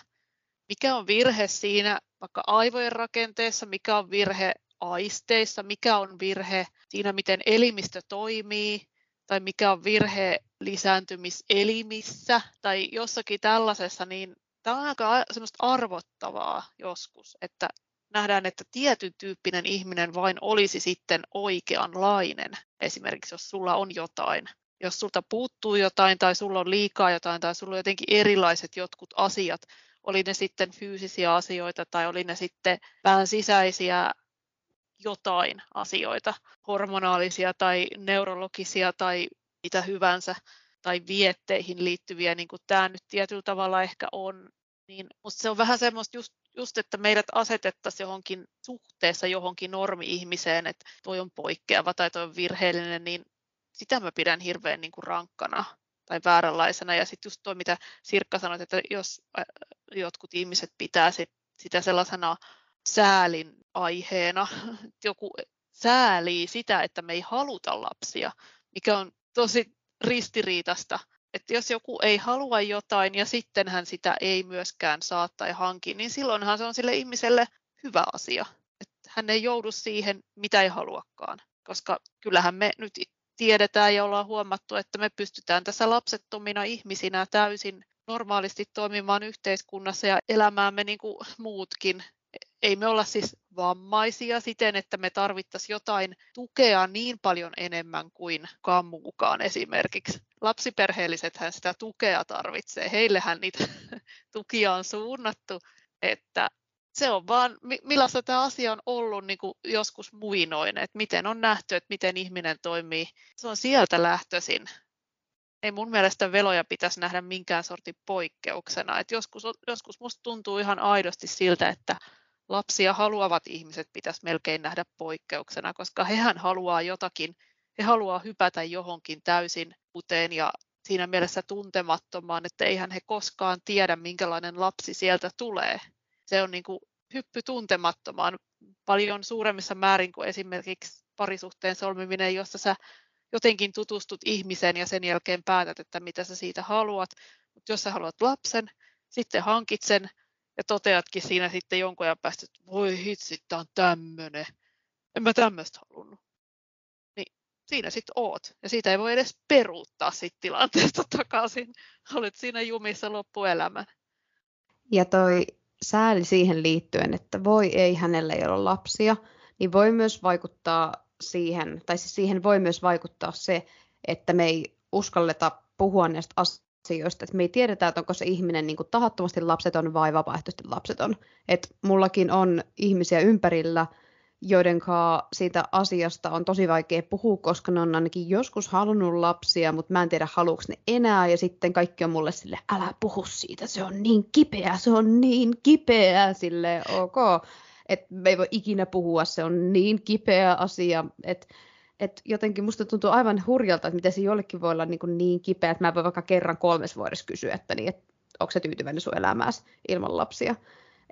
Mikä on virhe siinä vaikka aivojen rakenteessa, mikä on virhe aisteissa, mikä on virhe siinä, miten elimistö toimii, tai mikä on virhe lisääntymiselimissä tai jossakin tällaisessa, niin tämä on aika semmoista arvottavaa joskus, että nähdään, että tietyn tyyppinen ihminen vain olisi sitten oikeanlainen. Esimerkiksi jos sulla on jotain, jos sulta puuttuu jotain tai sulla on liikaa jotain tai sulla on jotenkin erilaiset jotkut asiat, oli ne sitten fyysisiä asioita tai oli ne sitten vähän sisäisiä jotain asioita, hormonaalisia tai neurologisia tai mitä hyvänsä, tai vietteihin liittyviä, niin kuin tämä nyt tietyllä tavalla ehkä on, niin se on vähän semmoista just, just, että meidät asetettaisiin johonkin suhteessa johonkin normi-ihmiseen, että toi on poikkeava tai toi on virheellinen, niin sitä mä pidän hirveän niin kuin rankkana tai vääränlaisena. Ja sitten just tuo, mitä Sirkka sanoi, että jos jotkut ihmiset pitää sitä sellaisena säälin aiheena, joku säälii sitä, että me ei haluta lapsia, mikä on tosi ristiriitasta, että jos joku ei halua jotain ja sitten hän sitä ei myöskään saa tai hanki, niin silloinhan se on sille ihmiselle hyvä asia. Että hän ei joudu siihen, mitä ei haluakaan. Koska kyllähän me nyt tiedetään ja ollaan huomattu, että me pystytään tässä lapsettomina ihmisinä täysin normaalisti toimimaan yhteiskunnassa ja elämäämme niin kuin muutkin ei me olla siis vammaisia siten, että me tarvittaisiin jotain tukea niin paljon enemmän kuin kammuukaan esimerkiksi. Lapsiperheellisethän sitä tukea tarvitsee, heillehän niitä tukia on suunnattu, että se on vaan, millaista tämä asia on ollut niin kuin joskus muinoin, että miten on nähty, että miten ihminen toimii. Se on sieltä lähtöisin. Ei mun mielestä veloja pitäisi nähdä minkään sortin poikkeuksena. Et joskus, joskus musta tuntuu ihan aidosti siltä, että lapsia haluavat ihmiset pitäisi melkein nähdä poikkeuksena, koska hehän haluaa jotakin, he haluaa hypätä johonkin täysin uuteen ja siinä mielessä tuntemattomaan, että eihän he koskaan tiedä, minkälainen lapsi sieltä tulee. Se on niin kuin hyppy tuntemattomaan paljon suuremmissa määrin kuin esimerkiksi parisuhteen solmiminen, jossa sä jotenkin tutustut ihmiseen ja sen jälkeen päätät, että mitä sä siitä haluat. Mutta jos sä haluat lapsen, sitten hankit sen ja toteatkin siinä sitten jonkun ajan päästä, että voi hitsi, tämä on tämmöinen. En mä tämmöistä halunnut. Niin siinä sitten oot. Ja siitä ei voi edes peruuttaa siitä tilanteesta takaisin. Olet siinä jumissa loppuelämän. Ja toi sääli siihen liittyen, että voi ei hänellä ei ole lapsia, niin voi myös vaikuttaa siihen, tai siis siihen voi myös vaikuttaa se, että me ei uskalleta puhua näistä asioista, että me ei tiedetä, että onko se ihminen niin kuin tahattomasti lapseton vai vapaaehtoisesti lapseton. Et mullakin on ihmisiä ympärillä, joiden siitä asiasta on tosi vaikea puhua, koska ne on ainakin joskus halunnut lapsia, mutta mä en tiedä haluuks ne enää, ja sitten kaikki on mulle sille, älä puhu siitä, se on niin kipeä, se on niin kipeä, sille ok, että me ei voi ikinä puhua, se on niin kipeä asia, että et jotenkin musta tuntuu aivan hurjalta, että miten se jollekin voi olla niin, kuin niin kipeä, että mä voin vaikka kerran kolmes vuodessa kysyä, että, niin, että onko se tyytyväinen sun elämääsi ilman lapsia.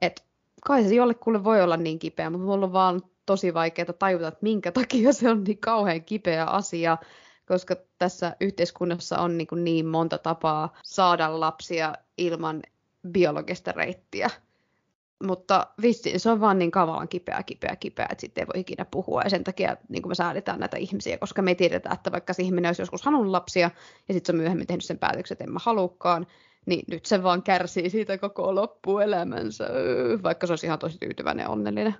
Et kai se jollekulle voi olla niin kipeä, mutta mulla on vaan tosi vaikeaa tajuta, että minkä takia se on niin kauhean kipeä asia, koska tässä yhteiskunnassa on niin, kuin niin monta tapaa saada lapsia ilman biologista reittiä. Mutta vissi, se on vaan niin kamalan kipeä, kipeä, kipeä, että sitten ei voi ikinä puhua. Ja sen takia niin me säädetään näitä ihmisiä, koska me ei tiedetä, että vaikka se ihminen olisi joskus halunnut lapsia, ja sitten se on myöhemmin tehnyt sen päätöksen, että en mä halukkaan, niin nyt se vaan kärsii siitä koko loppuelämänsä, vaikka se olisi ihan tosi tyytyväinen ja onnellinen.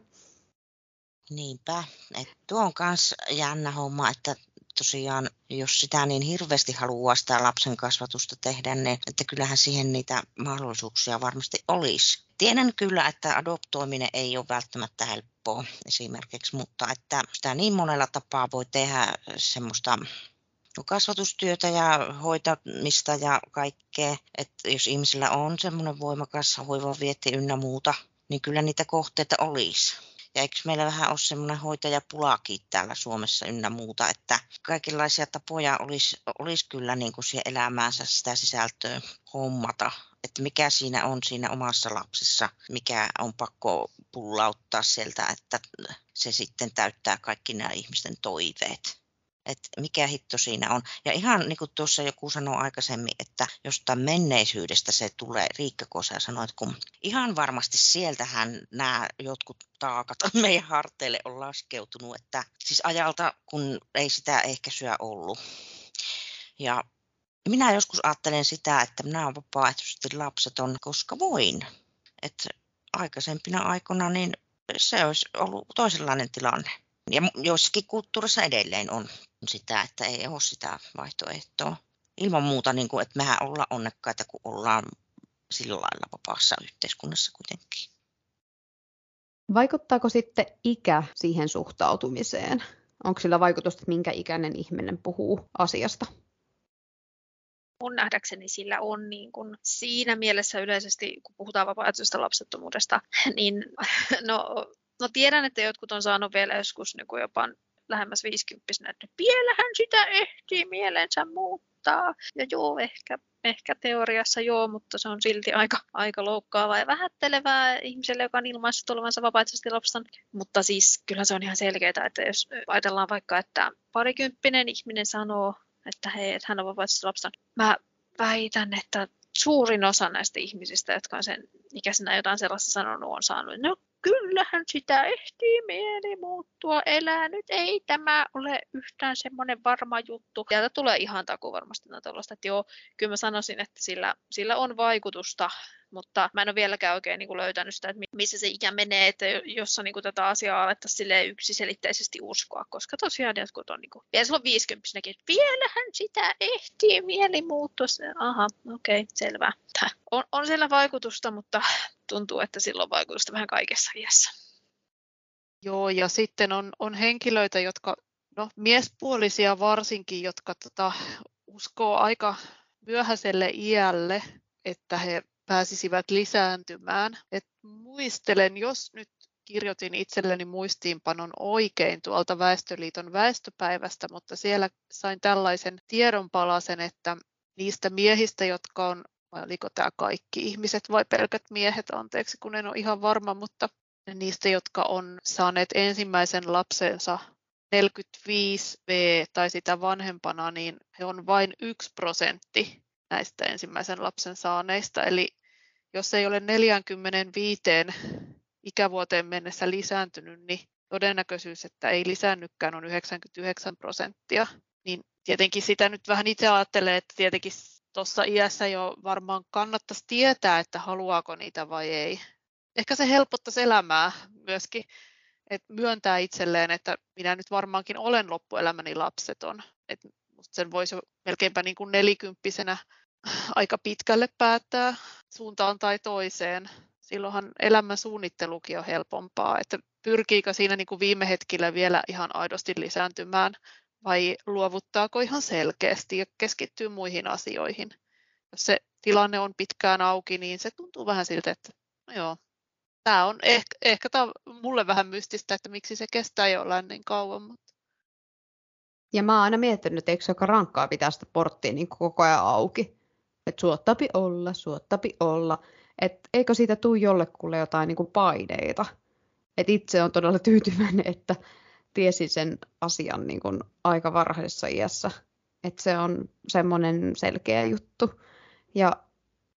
Niinpä. että tuo on myös jännä homma, että tosiaan, jos sitä niin hirveästi haluaa sitä lapsen kasvatusta tehdä, niin että kyllähän siihen niitä mahdollisuuksia varmasti olisi. Tiedän kyllä, että adoptoiminen ei ole välttämättä helppoa esimerkiksi, mutta että sitä niin monella tapaa voi tehdä semmoista kasvatustyötä ja hoitamista ja kaikkea. Että jos ihmisillä on semmoinen voimakas hoivavietti ynnä muuta, niin kyllä niitä kohteita olisi. Ja eikö meillä vähän ole semmoinen hoitajapulakin täällä Suomessa ynnä muuta, että kaikenlaisia tapoja olisi, olisi kyllä niin kuin siihen elämäänsä sitä sisältöä hommata. Että mikä siinä on siinä omassa lapsessa, mikä on pakko pullauttaa sieltä, että se sitten täyttää kaikki nämä ihmisten toiveet että mikä hitto siinä on. Ja ihan niin kuin tuossa joku sanoi aikaisemmin, että jostain menneisyydestä se tulee, Riikka Kosa sanoi, että kun ihan varmasti sieltähän nämä jotkut taakat meidän harteille on laskeutunut, että siis ajalta, kun ei sitä ehkäisyä ollut. Ja minä joskus ajattelen sitä, että minä olen vapaaehtoisesti lapseton, koska voin. Että aikaisempina aikoina niin se olisi ollut toisenlainen tilanne. Ja joissakin kulttuurissa edelleen on sitä, että ei ole sitä vaihtoehtoa. Ilman muuta, niin kuin, että mehän ollaan onnekkaita, kun ollaan sillä lailla vapaassa yhteiskunnassa kuitenkin. Vaikuttaako sitten ikä siihen suhtautumiseen? Onko sillä vaikutusta, että minkä ikäinen ihminen puhuu asiasta? mun nähdäkseni sillä on niin kuin siinä mielessä yleisesti, kun puhutaan vapaaehtoisesta lapsettomuudesta, niin no No tiedän, että jotkut on saanut vielä joskus niin jopa lähemmäs 50 että vielähän sitä ehtii mielensä muuttaa. Ja joo, ehkä, ehkä teoriassa joo, mutta se on silti aika, aika loukkaavaa ja vähättelevää ihmiselle, joka on ilmaissut olevansa vapaaehtoisesti lapsen. Mutta siis kyllä se on ihan selkeää, että jos ajatellaan vaikka, että parikymppinen ihminen sanoo, että hei, että hän on vapaaehtoisesti lapsen. Mä väitän, että suurin osa näistä ihmisistä, jotka on sen ikäisenä jotain sellaista sanonut, on saanut, no kyllähän sitä ehtii mieli muuttua, elää nyt, ei tämä ole yhtään semmoinen varma juttu. Sieltä tulee ihan taku varmasti tuollaista, että joo, kyllä mä sanoisin, että sillä, sillä on vaikutusta mutta mä en ole vieläkään oikein niin kuin löytänyt sitä, että missä se ikä menee, että jossa niin kuin tätä asiaa alettaisiin yksiselitteisesti uskoa, koska tosiaan jotkut on, niin kuin, vielä silloin 50 että vielähän sitä ehtii mieli muuttua. Aha, okei, okay, selvä. On, on siellä vaikutusta, mutta tuntuu, että sillä on vaikutusta vähän kaikessa iässä. Joo, ja sitten on, on henkilöitä, jotka, no miespuolisia varsinkin, jotka tota, uskoo aika myöhäiselle iälle, että he pääsisivät lisääntymään. Et muistelen, jos nyt kirjoitin itselleni muistiinpanon oikein tuolta Väestöliiton väestöpäivästä, mutta siellä sain tällaisen tiedonpalasen, että niistä miehistä, jotka on, vai oliko tämä kaikki ihmiset vai pelkät miehet, anteeksi kun en ole ihan varma, mutta niistä, jotka on saaneet ensimmäisen lapsensa 45V tai sitä vanhempana, niin he on vain yksi prosentti näistä ensimmäisen lapsen saaneista. Eli jos ei ole 45 ikävuoteen mennessä lisääntynyt, niin todennäköisyys, että ei lisäännykään on 99 prosenttia. Niin tietenkin sitä nyt vähän itse ajattelee, että tietenkin tuossa iässä jo varmaan kannattaisi tietää, että haluaako niitä vai ei. Ehkä se helpottaisi elämää myöskin, että myöntää itselleen, että minä nyt varmaankin olen loppuelämäni lapseton. Että sen voisi melkeinpä niin kuin nelikymppisenä aika pitkälle päättää suuntaan tai toiseen. Silloinhan elämän suunnittelukin on helpompaa, että pyrkiikö siinä niin kuin viime hetkillä vielä ihan aidosti lisääntymään vai luovuttaako ihan selkeästi ja keskittyy muihin asioihin. Jos se tilanne on pitkään auki, niin se tuntuu vähän siltä, että no joo, tämä on ehkä, ehkä tämä on mulle vähän mystistä, että miksi se kestää jollain niin kauan. Mutta... Ja mä oon aina miettinyt, että eikö se ole rankkaa pitää sitä porttia niin koko ajan auki. Että suottapi olla, suottapi olla. Että eikö siitä tule jollekulle jotain niin kuin paineita. Että itse on todella tyytyväinen, että tiesin sen asian niin kuin aika varhaisessa iässä. Että se on semmoinen selkeä juttu. Ja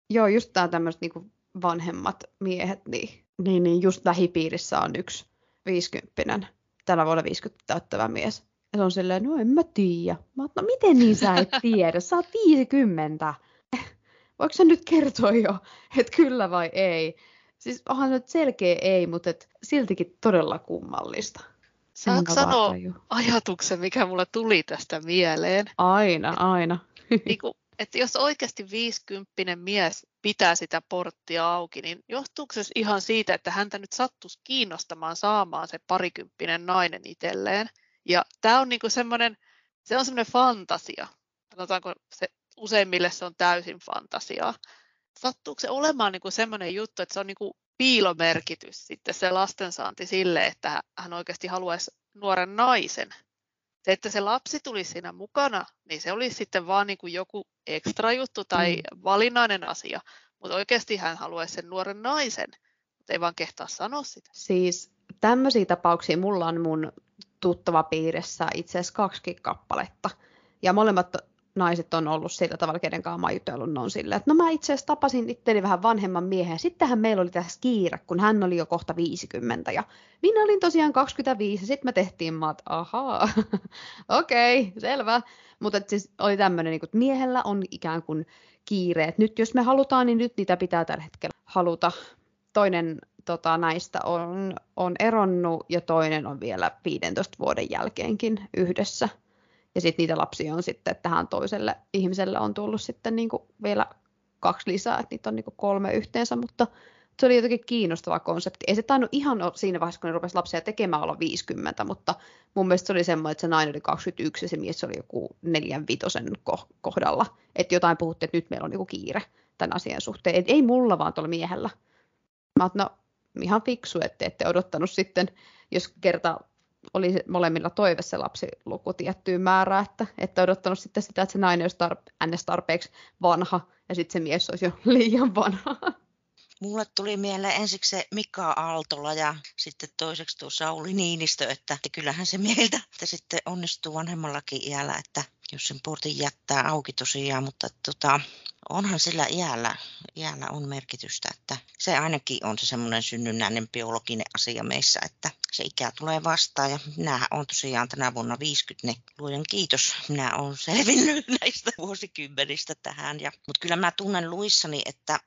joo, just tämä tämmöiset niin vanhemmat miehet, niin, niin, niin just lähipiirissä on yksi viisikymppinen, tällä vuonna 50 täyttävä mies. Ja se on silleen, no en mä tiedä. Mä oon, no miten niin sä et tiedä? Sä oot 50. Voiko sä nyt kertoa jo, että kyllä vai ei? Siis onhan nyt selkeä ei, mutta et siltikin todella kummallista. Saanko sanoa ajatuksen, mikä mulle tuli tästä mieleen? Aina, aina. niin kuin, että jos oikeasti 50 mies pitää sitä porttia auki, niin johtuuko se ihan siitä, että häntä nyt sattuisi kiinnostamaan saamaan se parikymppinen nainen itselleen? Ja tämä on niinku semmoinen, se on semmoinen fantasia. Sanotaanko se useimmille se on täysin fantasiaa. Sattuuko se olemaan niinku semmoinen juttu, että se on niinku piilomerkitys sitten se lastensaanti sille, että hän oikeasti haluaisi nuoren naisen. Se, että se lapsi tulisi siinä mukana, niin se olisi sitten vaan niin kuin joku ekstra juttu tai mm. valinnainen asia. Mutta oikeasti hän haluaisi sen nuoren naisen, mutta ei vaan kehtaa sanoa sitä. Siis tämmöisiä tapauksia mulla on mun tuttava piirissä itse asiassa kaksi kappaletta. Ja molemmat naiset on ollut sillä tavalla, kenen kanssa mä oon jutellut, on silleen, että no mä itse asiassa tapasin itteni vähän vanhemman miehen. Sittenhän meillä oli tässä kiire, kun hän oli jo kohta 50 ja minä olin tosiaan 25 ja sitten me tehtiin maat, ahaa, okei, okay, selvä. Mutta siis oli tämmöinen, niin että miehellä on ikään kuin kiire, että nyt jos me halutaan, niin nyt niitä pitää tällä hetkellä haluta. Toinen tota, näistä on, on eronnut ja toinen on vielä 15 vuoden jälkeenkin yhdessä. Ja sitten niitä lapsia on sitten tähän toiselle ihmiselle on tullut sitten niin kuin vielä kaksi lisää, että niitä on niin kuin kolme yhteensä, mutta se oli jotenkin kiinnostava konsepti. Ei se tainnut ihan siinä vaiheessa, kun ne rupesi lapsia tekemään olla 50, mutta mun mielestä se oli semmoinen, että se nainen oli 21 ja se mies oli joku neljän vitosen kohdalla. Että jotain puhuttiin, että nyt meillä on joku kiire tämän asian suhteen. Et ei mulla vaan tuolla miehellä. Mä oon, no ihan fiksu, että ette odottanut sitten, jos kerta oli molemmilla toive se lapsiluku tiettyyn määrään, että, että odottanut sitten sitä, että se nainen olisi tarpe- ns. tarpeeksi vanha ja sitten se mies olisi jo liian vanha. Mulle tuli mieleen ensiksi se Mika Aaltola ja sitten toiseksi tuo Sauli Niinistö, että kyllähän se mieltä että sitten onnistuu vanhemmallakin iällä, että jos sen portin jättää auki tosiaan, mutta tota, onhan sillä iällä, iällä on merkitystä, että se ainakin on se semmoinen synnynnäinen biologinen asia meissä, että se ikä tulee vastaan ja minä on tosiaan tänä vuonna 50, niin luojan kiitos, minä olen selvinnyt näistä vuosikymmenistä tähän. Ja, mutta kyllä mä tunnen luissani, että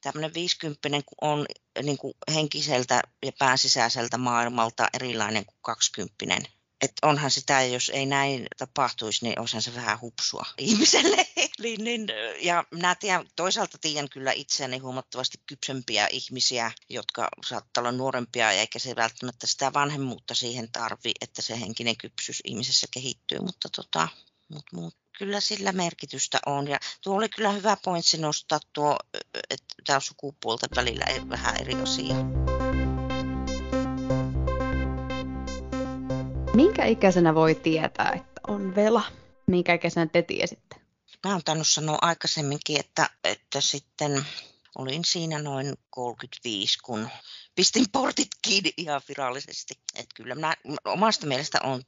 tämmöinen 50 on niin kuin henkiseltä ja pääsisäiseltä maailmalta erilainen kuin 20 että onhan sitä, jos ei näin tapahtuisi, niin olisihan se vähän hupsua ihmiselle. niin, niin, ja minä tiedän, toisaalta tiedän kyllä itseäni huomattavasti kypsempiä ihmisiä, jotka saattaa olla nuorempia, eikä se välttämättä sitä vanhemmuutta siihen tarvi, että se henkinen kypsyys ihmisessä kehittyy, mutta tota, mut, mut, kyllä sillä merkitystä on. Ja tuo oli kyllä hyvä pointsi nostaa tuo, että tämä sukupuolten välillä vähän eri asia. Minkä ikäisenä voi tietää, että on vela? Minkä ikäisenä te tiesitte? Mä oon tainnut sanoa aikaisemminkin, että, että sitten olin siinä noin 35, kun pistin portit kiinni ihan virallisesti. Et kyllä minä omasta mielestä on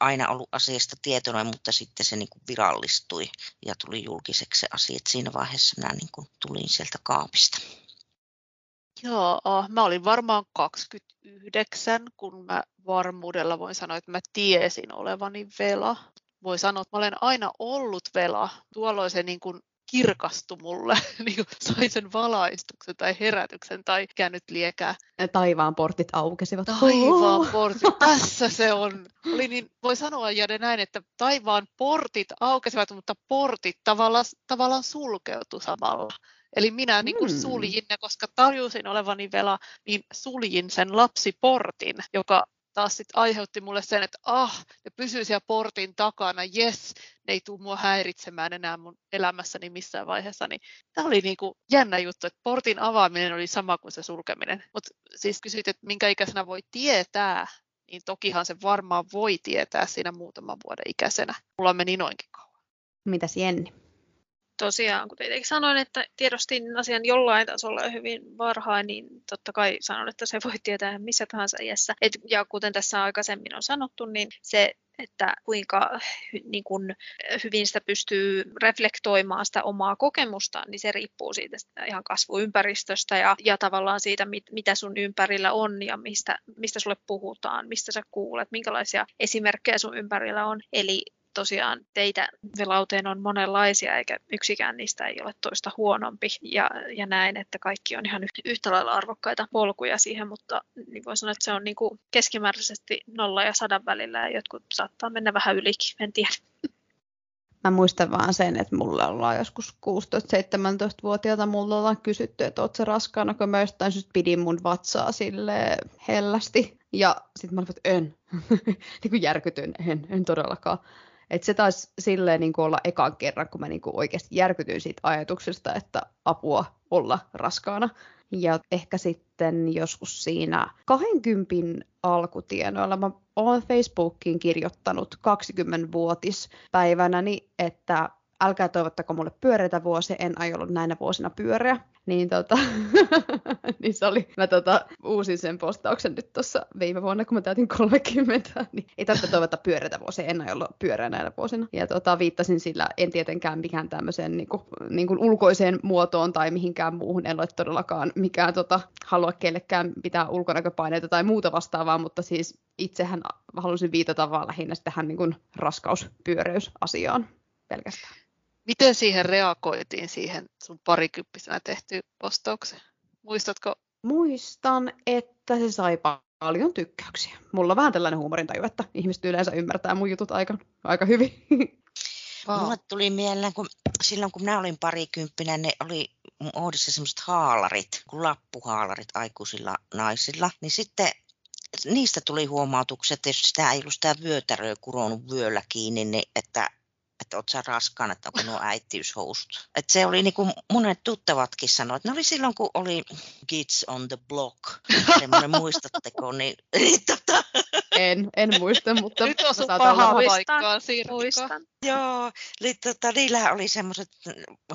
aina ollut asiasta tietoinen, mutta sitten se niin kuin virallistui ja tuli julkiseksi se asia. Et siinä vaiheessa minä niin kuin tulin sieltä kaapista. Joo, mä olin varmaan 29, kun mä varmuudella voin sanoa, että mä tiesin olevani vela. Voi sanoa, että mä olen aina ollut vela. Tuolloin se niin kuin kirkastui mulle, niin kuin sain sen valaistuksen tai herätyksen tai mikä nyt liekää. Taivaan portit aukesivat. Taivaan portit, tässä se on. Oli niin, voi sanoa Jade näin, että taivaan portit aukesivat, mutta portit tavallaan, tavallaan sulkeutu samalla. Eli minä niin kuin mm. suljin ne, koska tajusin olevani vela, niin suljin sen lapsiportin, joka taas sit aiheutti mulle sen, että ah, ne pysyy siellä portin takana, yes, ne ei tule mua häiritsemään enää mun elämässäni missään vaiheessa. Niin tämä oli niinku jännä juttu, että portin avaaminen oli sama kuin se sulkeminen. Mutta siis kysyit, että minkä ikäisenä voi tietää, niin tokihan se varmaan voi tietää siinä muutaman vuoden ikäisenä. Mulla meni noinkin kauan. Mitäs Jenni? Tosiaan, kuten tietenkin sanoin, että tiedostin asian jollain tasolla hyvin varhain, niin totta kai sanon, että se voi tietää missä tahansa iässä. Et, ja kuten tässä aikaisemmin on sanottu, niin se että kuinka niin kun, hyvin sitä pystyy reflektoimaan sitä omaa kokemustaan, niin se riippuu siitä ihan kasvuympäristöstä ja, ja tavallaan siitä, mit, mitä sun ympärillä on ja mistä, mistä sulle puhutaan, mistä sä kuulet, minkälaisia esimerkkejä sun ympärillä on. Eli tosiaan teitä velauteen on monenlaisia, eikä yksikään niistä ei ole toista huonompi. Ja, ja näin, että kaikki on ihan yhtä lailla arvokkaita polkuja siihen, mutta niin voin sanoa, että se on niin kuin keskimääräisesti nolla ja sadan välillä, ja jotkut saattaa mennä vähän ylikin, en tiedä. Mä muistan vaan sen, että mulla ollaan joskus 16-17-vuotiaata, mulla ollaan kysytty, että oot raskaana, kun mä jostain syystä pidin mun vatsaa sille hellästi. Ja sitten mä olin, että en. niin kuin järkytyn, en, en todellakaan. Et se taisi silleen niin kuin olla ekan kerran, kun mä niin kuin oikeasti järkytyin siitä ajatuksesta, että apua olla raskaana. Ja ehkä sitten joskus siinä 20 alkutienoilla mä olen Facebookiin kirjoittanut 20-vuotispäivänäni, että älkää toivottako mulle pyöreitä vuosia, en aio ollut näinä vuosina pyöreä. Niin, tota, niin se oli, mä tota, uusin sen postauksen nyt tuossa viime vuonna, kun mä täytin 30, niin ei tarvitse toivottaa pyöreitä vuosia, en aio ollut pyöreä näinä vuosina. Ja tota, viittasin sillä, en tietenkään mikään tämmöiseen niin kuin, niin kuin ulkoiseen muotoon tai mihinkään muuhun, en ole todellakaan mikään tota, halua kellekään pitää ulkonäköpaineita tai muuta vastaavaa, mutta siis itsehän halusin viitata vaan lähinnä tähän niin kuin raskauspyöreysasiaan pelkästään. Miten siihen reagoitiin siihen sun parikymppisenä tehtyyn postaukseen? Muistatko? Muistan, että se sai paljon tykkäyksiä. Mulla on vähän tällainen huumorintaju, että ihmiset yleensä ymmärtää mun jutut aika, aika hyvin. Wow. Mulle tuli mieleen, kun silloin kun minä olin parikymppinen, ne oli Oodissa semmoiset haalarit, kuin lappuhaalarit aikuisilla naisilla. Niin sitten niistä tuli huomautukset, että jos sitä ei ollut sitä vyötäröä kuronut vyöllä kiinni, niin että että oot sä raskaan, että onko nuo äitiyshousut. Et se oli niin kuin monet tuttavatkin sanoivat, että ne oli silloin kun oli Kids on the Block, semmoinen muistatteko, niin, niin tota... En, en muista, mutta Nyt on paha paikkaan Muistan. Joo, eli tota, niillä oli semmoiset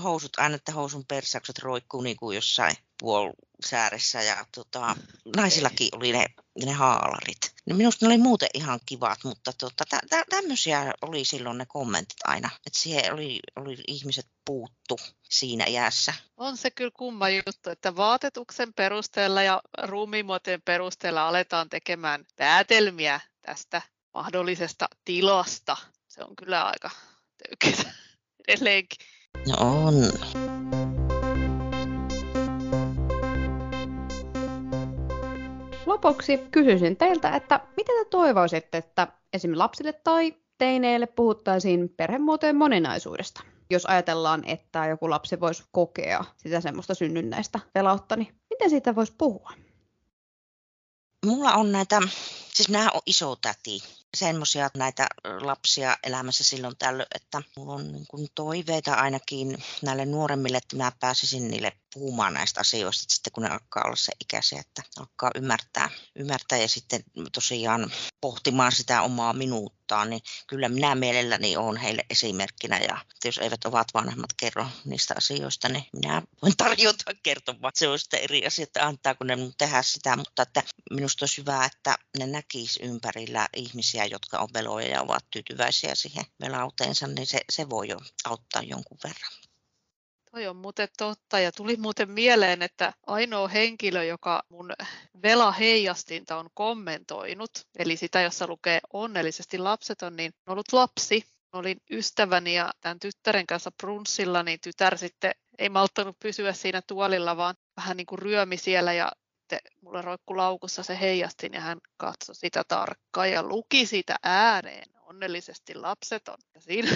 housut, aina että housun persaukset roikkuu niin kuin jossain puolisääressä ja tota, naisillakin oli ne, ne haalarit. No minusta ne oli muuten ihan kivat, mutta tota, tä, tä, tämmöisiä oli silloin ne kommentit aina, että siihen oli, oli ihmiset puuttu siinä iässä. On se kyllä kumma juttu, että vaatetuksen perusteella ja ruumiinmuotojen perusteella aletaan tekemään päätelmiä tästä mahdollisesta tilasta. Se on kyllä aika töykeä edelleenkin. No on. Lopuksi kysyisin teiltä, että mitä te toivoisitte, että esim. lapsille tai teineille puhuttaisiin perhemuotojen moninaisuudesta? Jos ajatellaan, että joku lapsi voisi kokea sitä semmoista synnynnäistä pelautta, niin miten siitä voisi puhua? Mulla on näitä, siis nämä on iso täti semmoisia näitä lapsia elämässä silloin tällöin, että mulla on niin kuin toiveita ainakin näille nuoremmille, että mä pääsisin niille puhumaan näistä asioista että sitten kun ne alkaa olla se ikäisiä, että alkaa ymmärtää, ymmärtää ja sitten tosiaan pohtimaan sitä omaa minuuttaan, niin kyllä minä mielelläni olen heille esimerkkinä ja jos eivät ovat vanhemmat kerro niistä asioista, niin minä voin tarjota kertomaan. Se on sitten eri asia, että antaako ne tehdä sitä, mutta että minusta olisi hyvä, että ne näkisi ympärillä ihmisiä, jotka on veloja ja ovat tyytyväisiä siihen velauteensa, niin se, se voi jo auttaa jonkun verran. Toi on muuten totta ja tuli muuten mieleen, että ainoa henkilö, joka mun velaheijastinta on kommentoinut, eli sitä, jossa lukee onnellisesti lapseton, niin on ollut lapsi. Olin ystäväni ja tämän tyttären kanssa brunssilla, niin tytär sitten ei malttanut pysyä siinä tuolilla, vaan vähän niin kuin ryömi siellä ja sitten mulle roikku laukussa se heijastin ja hän katsoi sitä tarkkaan ja luki sitä ääneen onnellisesti lapseton. Ja siinä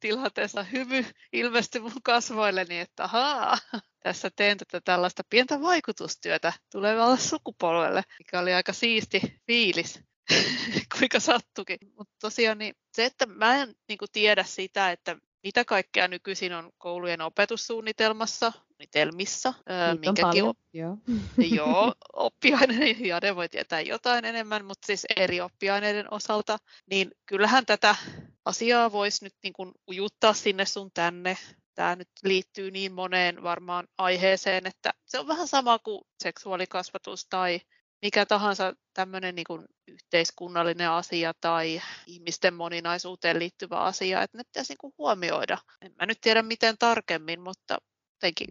tilanteessa hymy ilmestyi mun kasvoilleni, että ahaa, tässä teen tätä tällaista pientä vaikutustyötä tulevalle sukupolvelle, mikä oli aika siisti fiilis kuinka sattukin. Mutta tosiaan niin se, että mä en niin tiedä sitä, että mitä kaikkea nykyisin on koulujen opetussuunnitelmassa, suunnitelmissa. minkäkin on Joo. Joo, oppiaineiden, Jade voi tietää jotain enemmän, mutta siis eri oppiaineiden osalta, niin kyllähän tätä asiaa voisi nyt niin kuin ujuttaa sinne sun tänne. Tämä nyt liittyy niin moneen varmaan aiheeseen, että se on vähän sama kuin seksuaalikasvatus tai mikä tahansa tämmöinen niin kuin yhteiskunnallinen asia tai ihmisten moninaisuuteen liittyvä asia, että ne pitäisi niin kuin huomioida. En mä nyt tiedä miten tarkemmin, mutta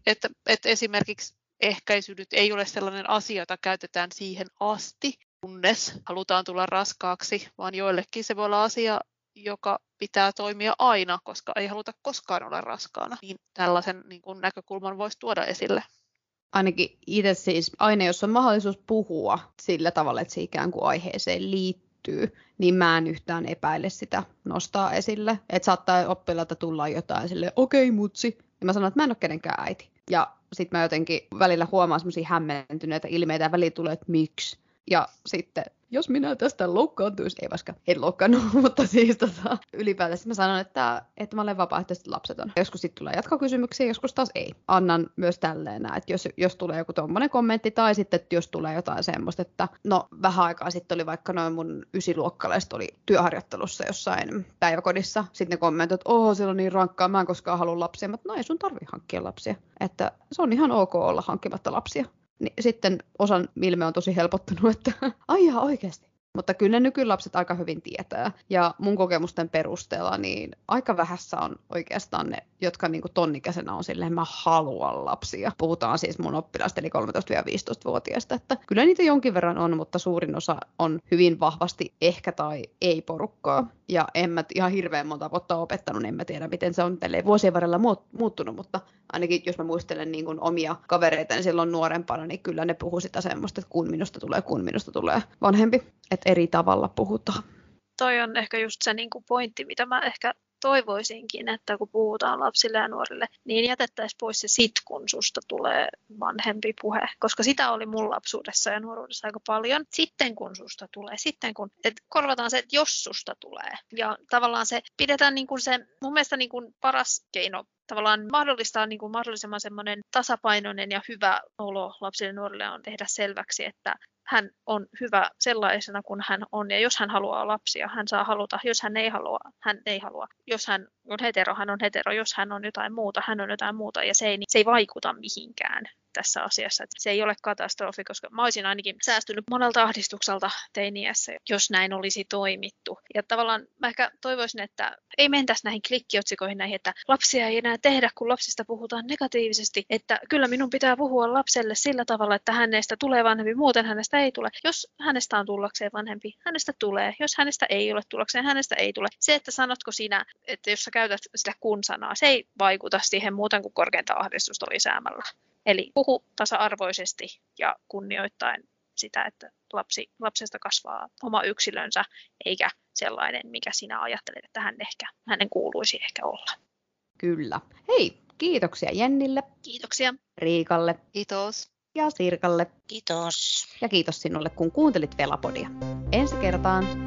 että, että esimerkiksi ehkäisy nyt ei ole sellainen asia, jota käytetään siihen asti, kunnes halutaan tulla raskaaksi, vaan joillekin se voi olla asia, joka pitää toimia aina, koska ei haluta koskaan olla raskaana. Niin tällaisen niin kuin näkökulman voisi tuoda esille ainakin itse siis aina, jos on mahdollisuus puhua sillä tavalla, että se ikään kuin aiheeseen liittyy, niin mä en yhtään epäile sitä nostaa esille. Että saattaa oppilailta tulla jotain sille okei okay, mutsi, ja mä sanon, että mä en ole kenenkään äiti. Ja sitten mä jotenkin välillä huomaan semmoisia hämmentyneitä ilmeitä ja väliin tulee, että miksi. Ja sitten jos minä tästä loukkaantuisin, ei vaikka en loukkaannut, mutta siis tota, ylipäätään mä sanon, että, että mä olen vapaaehtoisesti lapseton. Joskus sitten tulee jatkokysymyksiä, joskus taas ei. Annan myös tälleen, että jos, jos tulee joku tuommoinen kommentti tai sitten, että jos tulee jotain semmoista, että no vähän aikaa sitten oli vaikka noin mun ysiluokkalaiset oli työharjoittelussa jossain päiväkodissa. Sitten ne kommentoivat, että oho, siellä on niin rankkaa, mä en koskaan halua lapsia. Mutta no ei sun tarvi hankkia lapsia. Että se on ihan ok olla hankkimatta lapsia niin sitten osan ilme on tosi helpottunut, että ai oikeasti. Mutta kyllä ne nykylapset aika hyvin tietää. Ja mun kokemusten perusteella niin aika vähässä on oikeastaan ne, jotka niin tonnikäisenä on silleen, mä haluan lapsia. Puhutaan siis mun oppilaista, eli 13-15-vuotiaista. Että kyllä niitä jonkin verran on, mutta suurin osa on hyvin vahvasti ehkä tai ei porukkaa. Ja en mä ihan hirveän monta vuotta opettanut, niin en mä tiedä miten se on vuosien varrella muuttunut, mutta ainakin jos mä muistelen niin kuin omia kavereita niin silloin nuorempana, niin kyllä ne puhuu sitä semmoista, että kun minusta tulee, kun minusta tulee vanhempi. Että eri tavalla puhutaan. Toi on ehkä just se niin kuin pointti, mitä mä ehkä toivoisinkin, että kun puhutaan lapsille ja nuorille, niin jätettäisiin pois se sit, kun susta tulee vanhempi puhe, koska sitä oli mun lapsuudessa ja nuoruudessa aika paljon. Sitten kun susta tulee, sitten kun, että korvataan se, että jos susta tulee. Ja tavallaan se pidetään niin kuin se, mun mielestä niin kuin paras keino tavallaan mahdollistaa niin kuin mahdollisimman semmoinen tasapainoinen ja hyvä olo lapsille ja nuorille on tehdä selväksi, että hän on hyvä sellaisena kuin hän on. Ja jos hän haluaa lapsia, hän saa haluta. Jos hän ei halua, hän ei halua. Jos hän on hetero, hän on hetero. Jos hän on jotain muuta, hän on jotain muuta. Ja se ei, se ei vaikuta mihinkään tässä asiassa. Että se ei ole katastrofi, koska mä olisin ainakin säästynyt monelta ahdistukselta teiniässä, jos näin olisi toimittu. Ja tavallaan mä ehkä toivoisin, että ei mentäisi näihin klikkiotsikoihin näihin, että lapsia ei enää tehdä, kun lapsista puhutaan negatiivisesti, että kyllä minun pitää puhua lapselle sillä tavalla, että hänestä tulee vanhempi, muuten hänestä ei tule. Jos hänestä on tullakseen vanhempi, hänestä tulee. Jos hänestä ei ole tullakseen, hänestä ei tule. Se, että sanotko siinä, että jos sä käytät sitä kun-sanaa, se ei vaikuta siihen muuten kuin korkeinta ahdistusta lisäämällä. Eli puhu tasa-arvoisesti ja kunnioittain sitä, että lapsi, lapsesta kasvaa oma yksilönsä, eikä sellainen, mikä sinä ajattelet, että hän ehkä, hänen kuuluisi ehkä olla. Kyllä. Hei, kiitoksia Jennille. Kiitoksia. Riikalle. Kiitos. Ja Sirkalle. Kiitos. Ja kiitos sinulle, kun kuuntelit Velapodia. Ensi kertaan.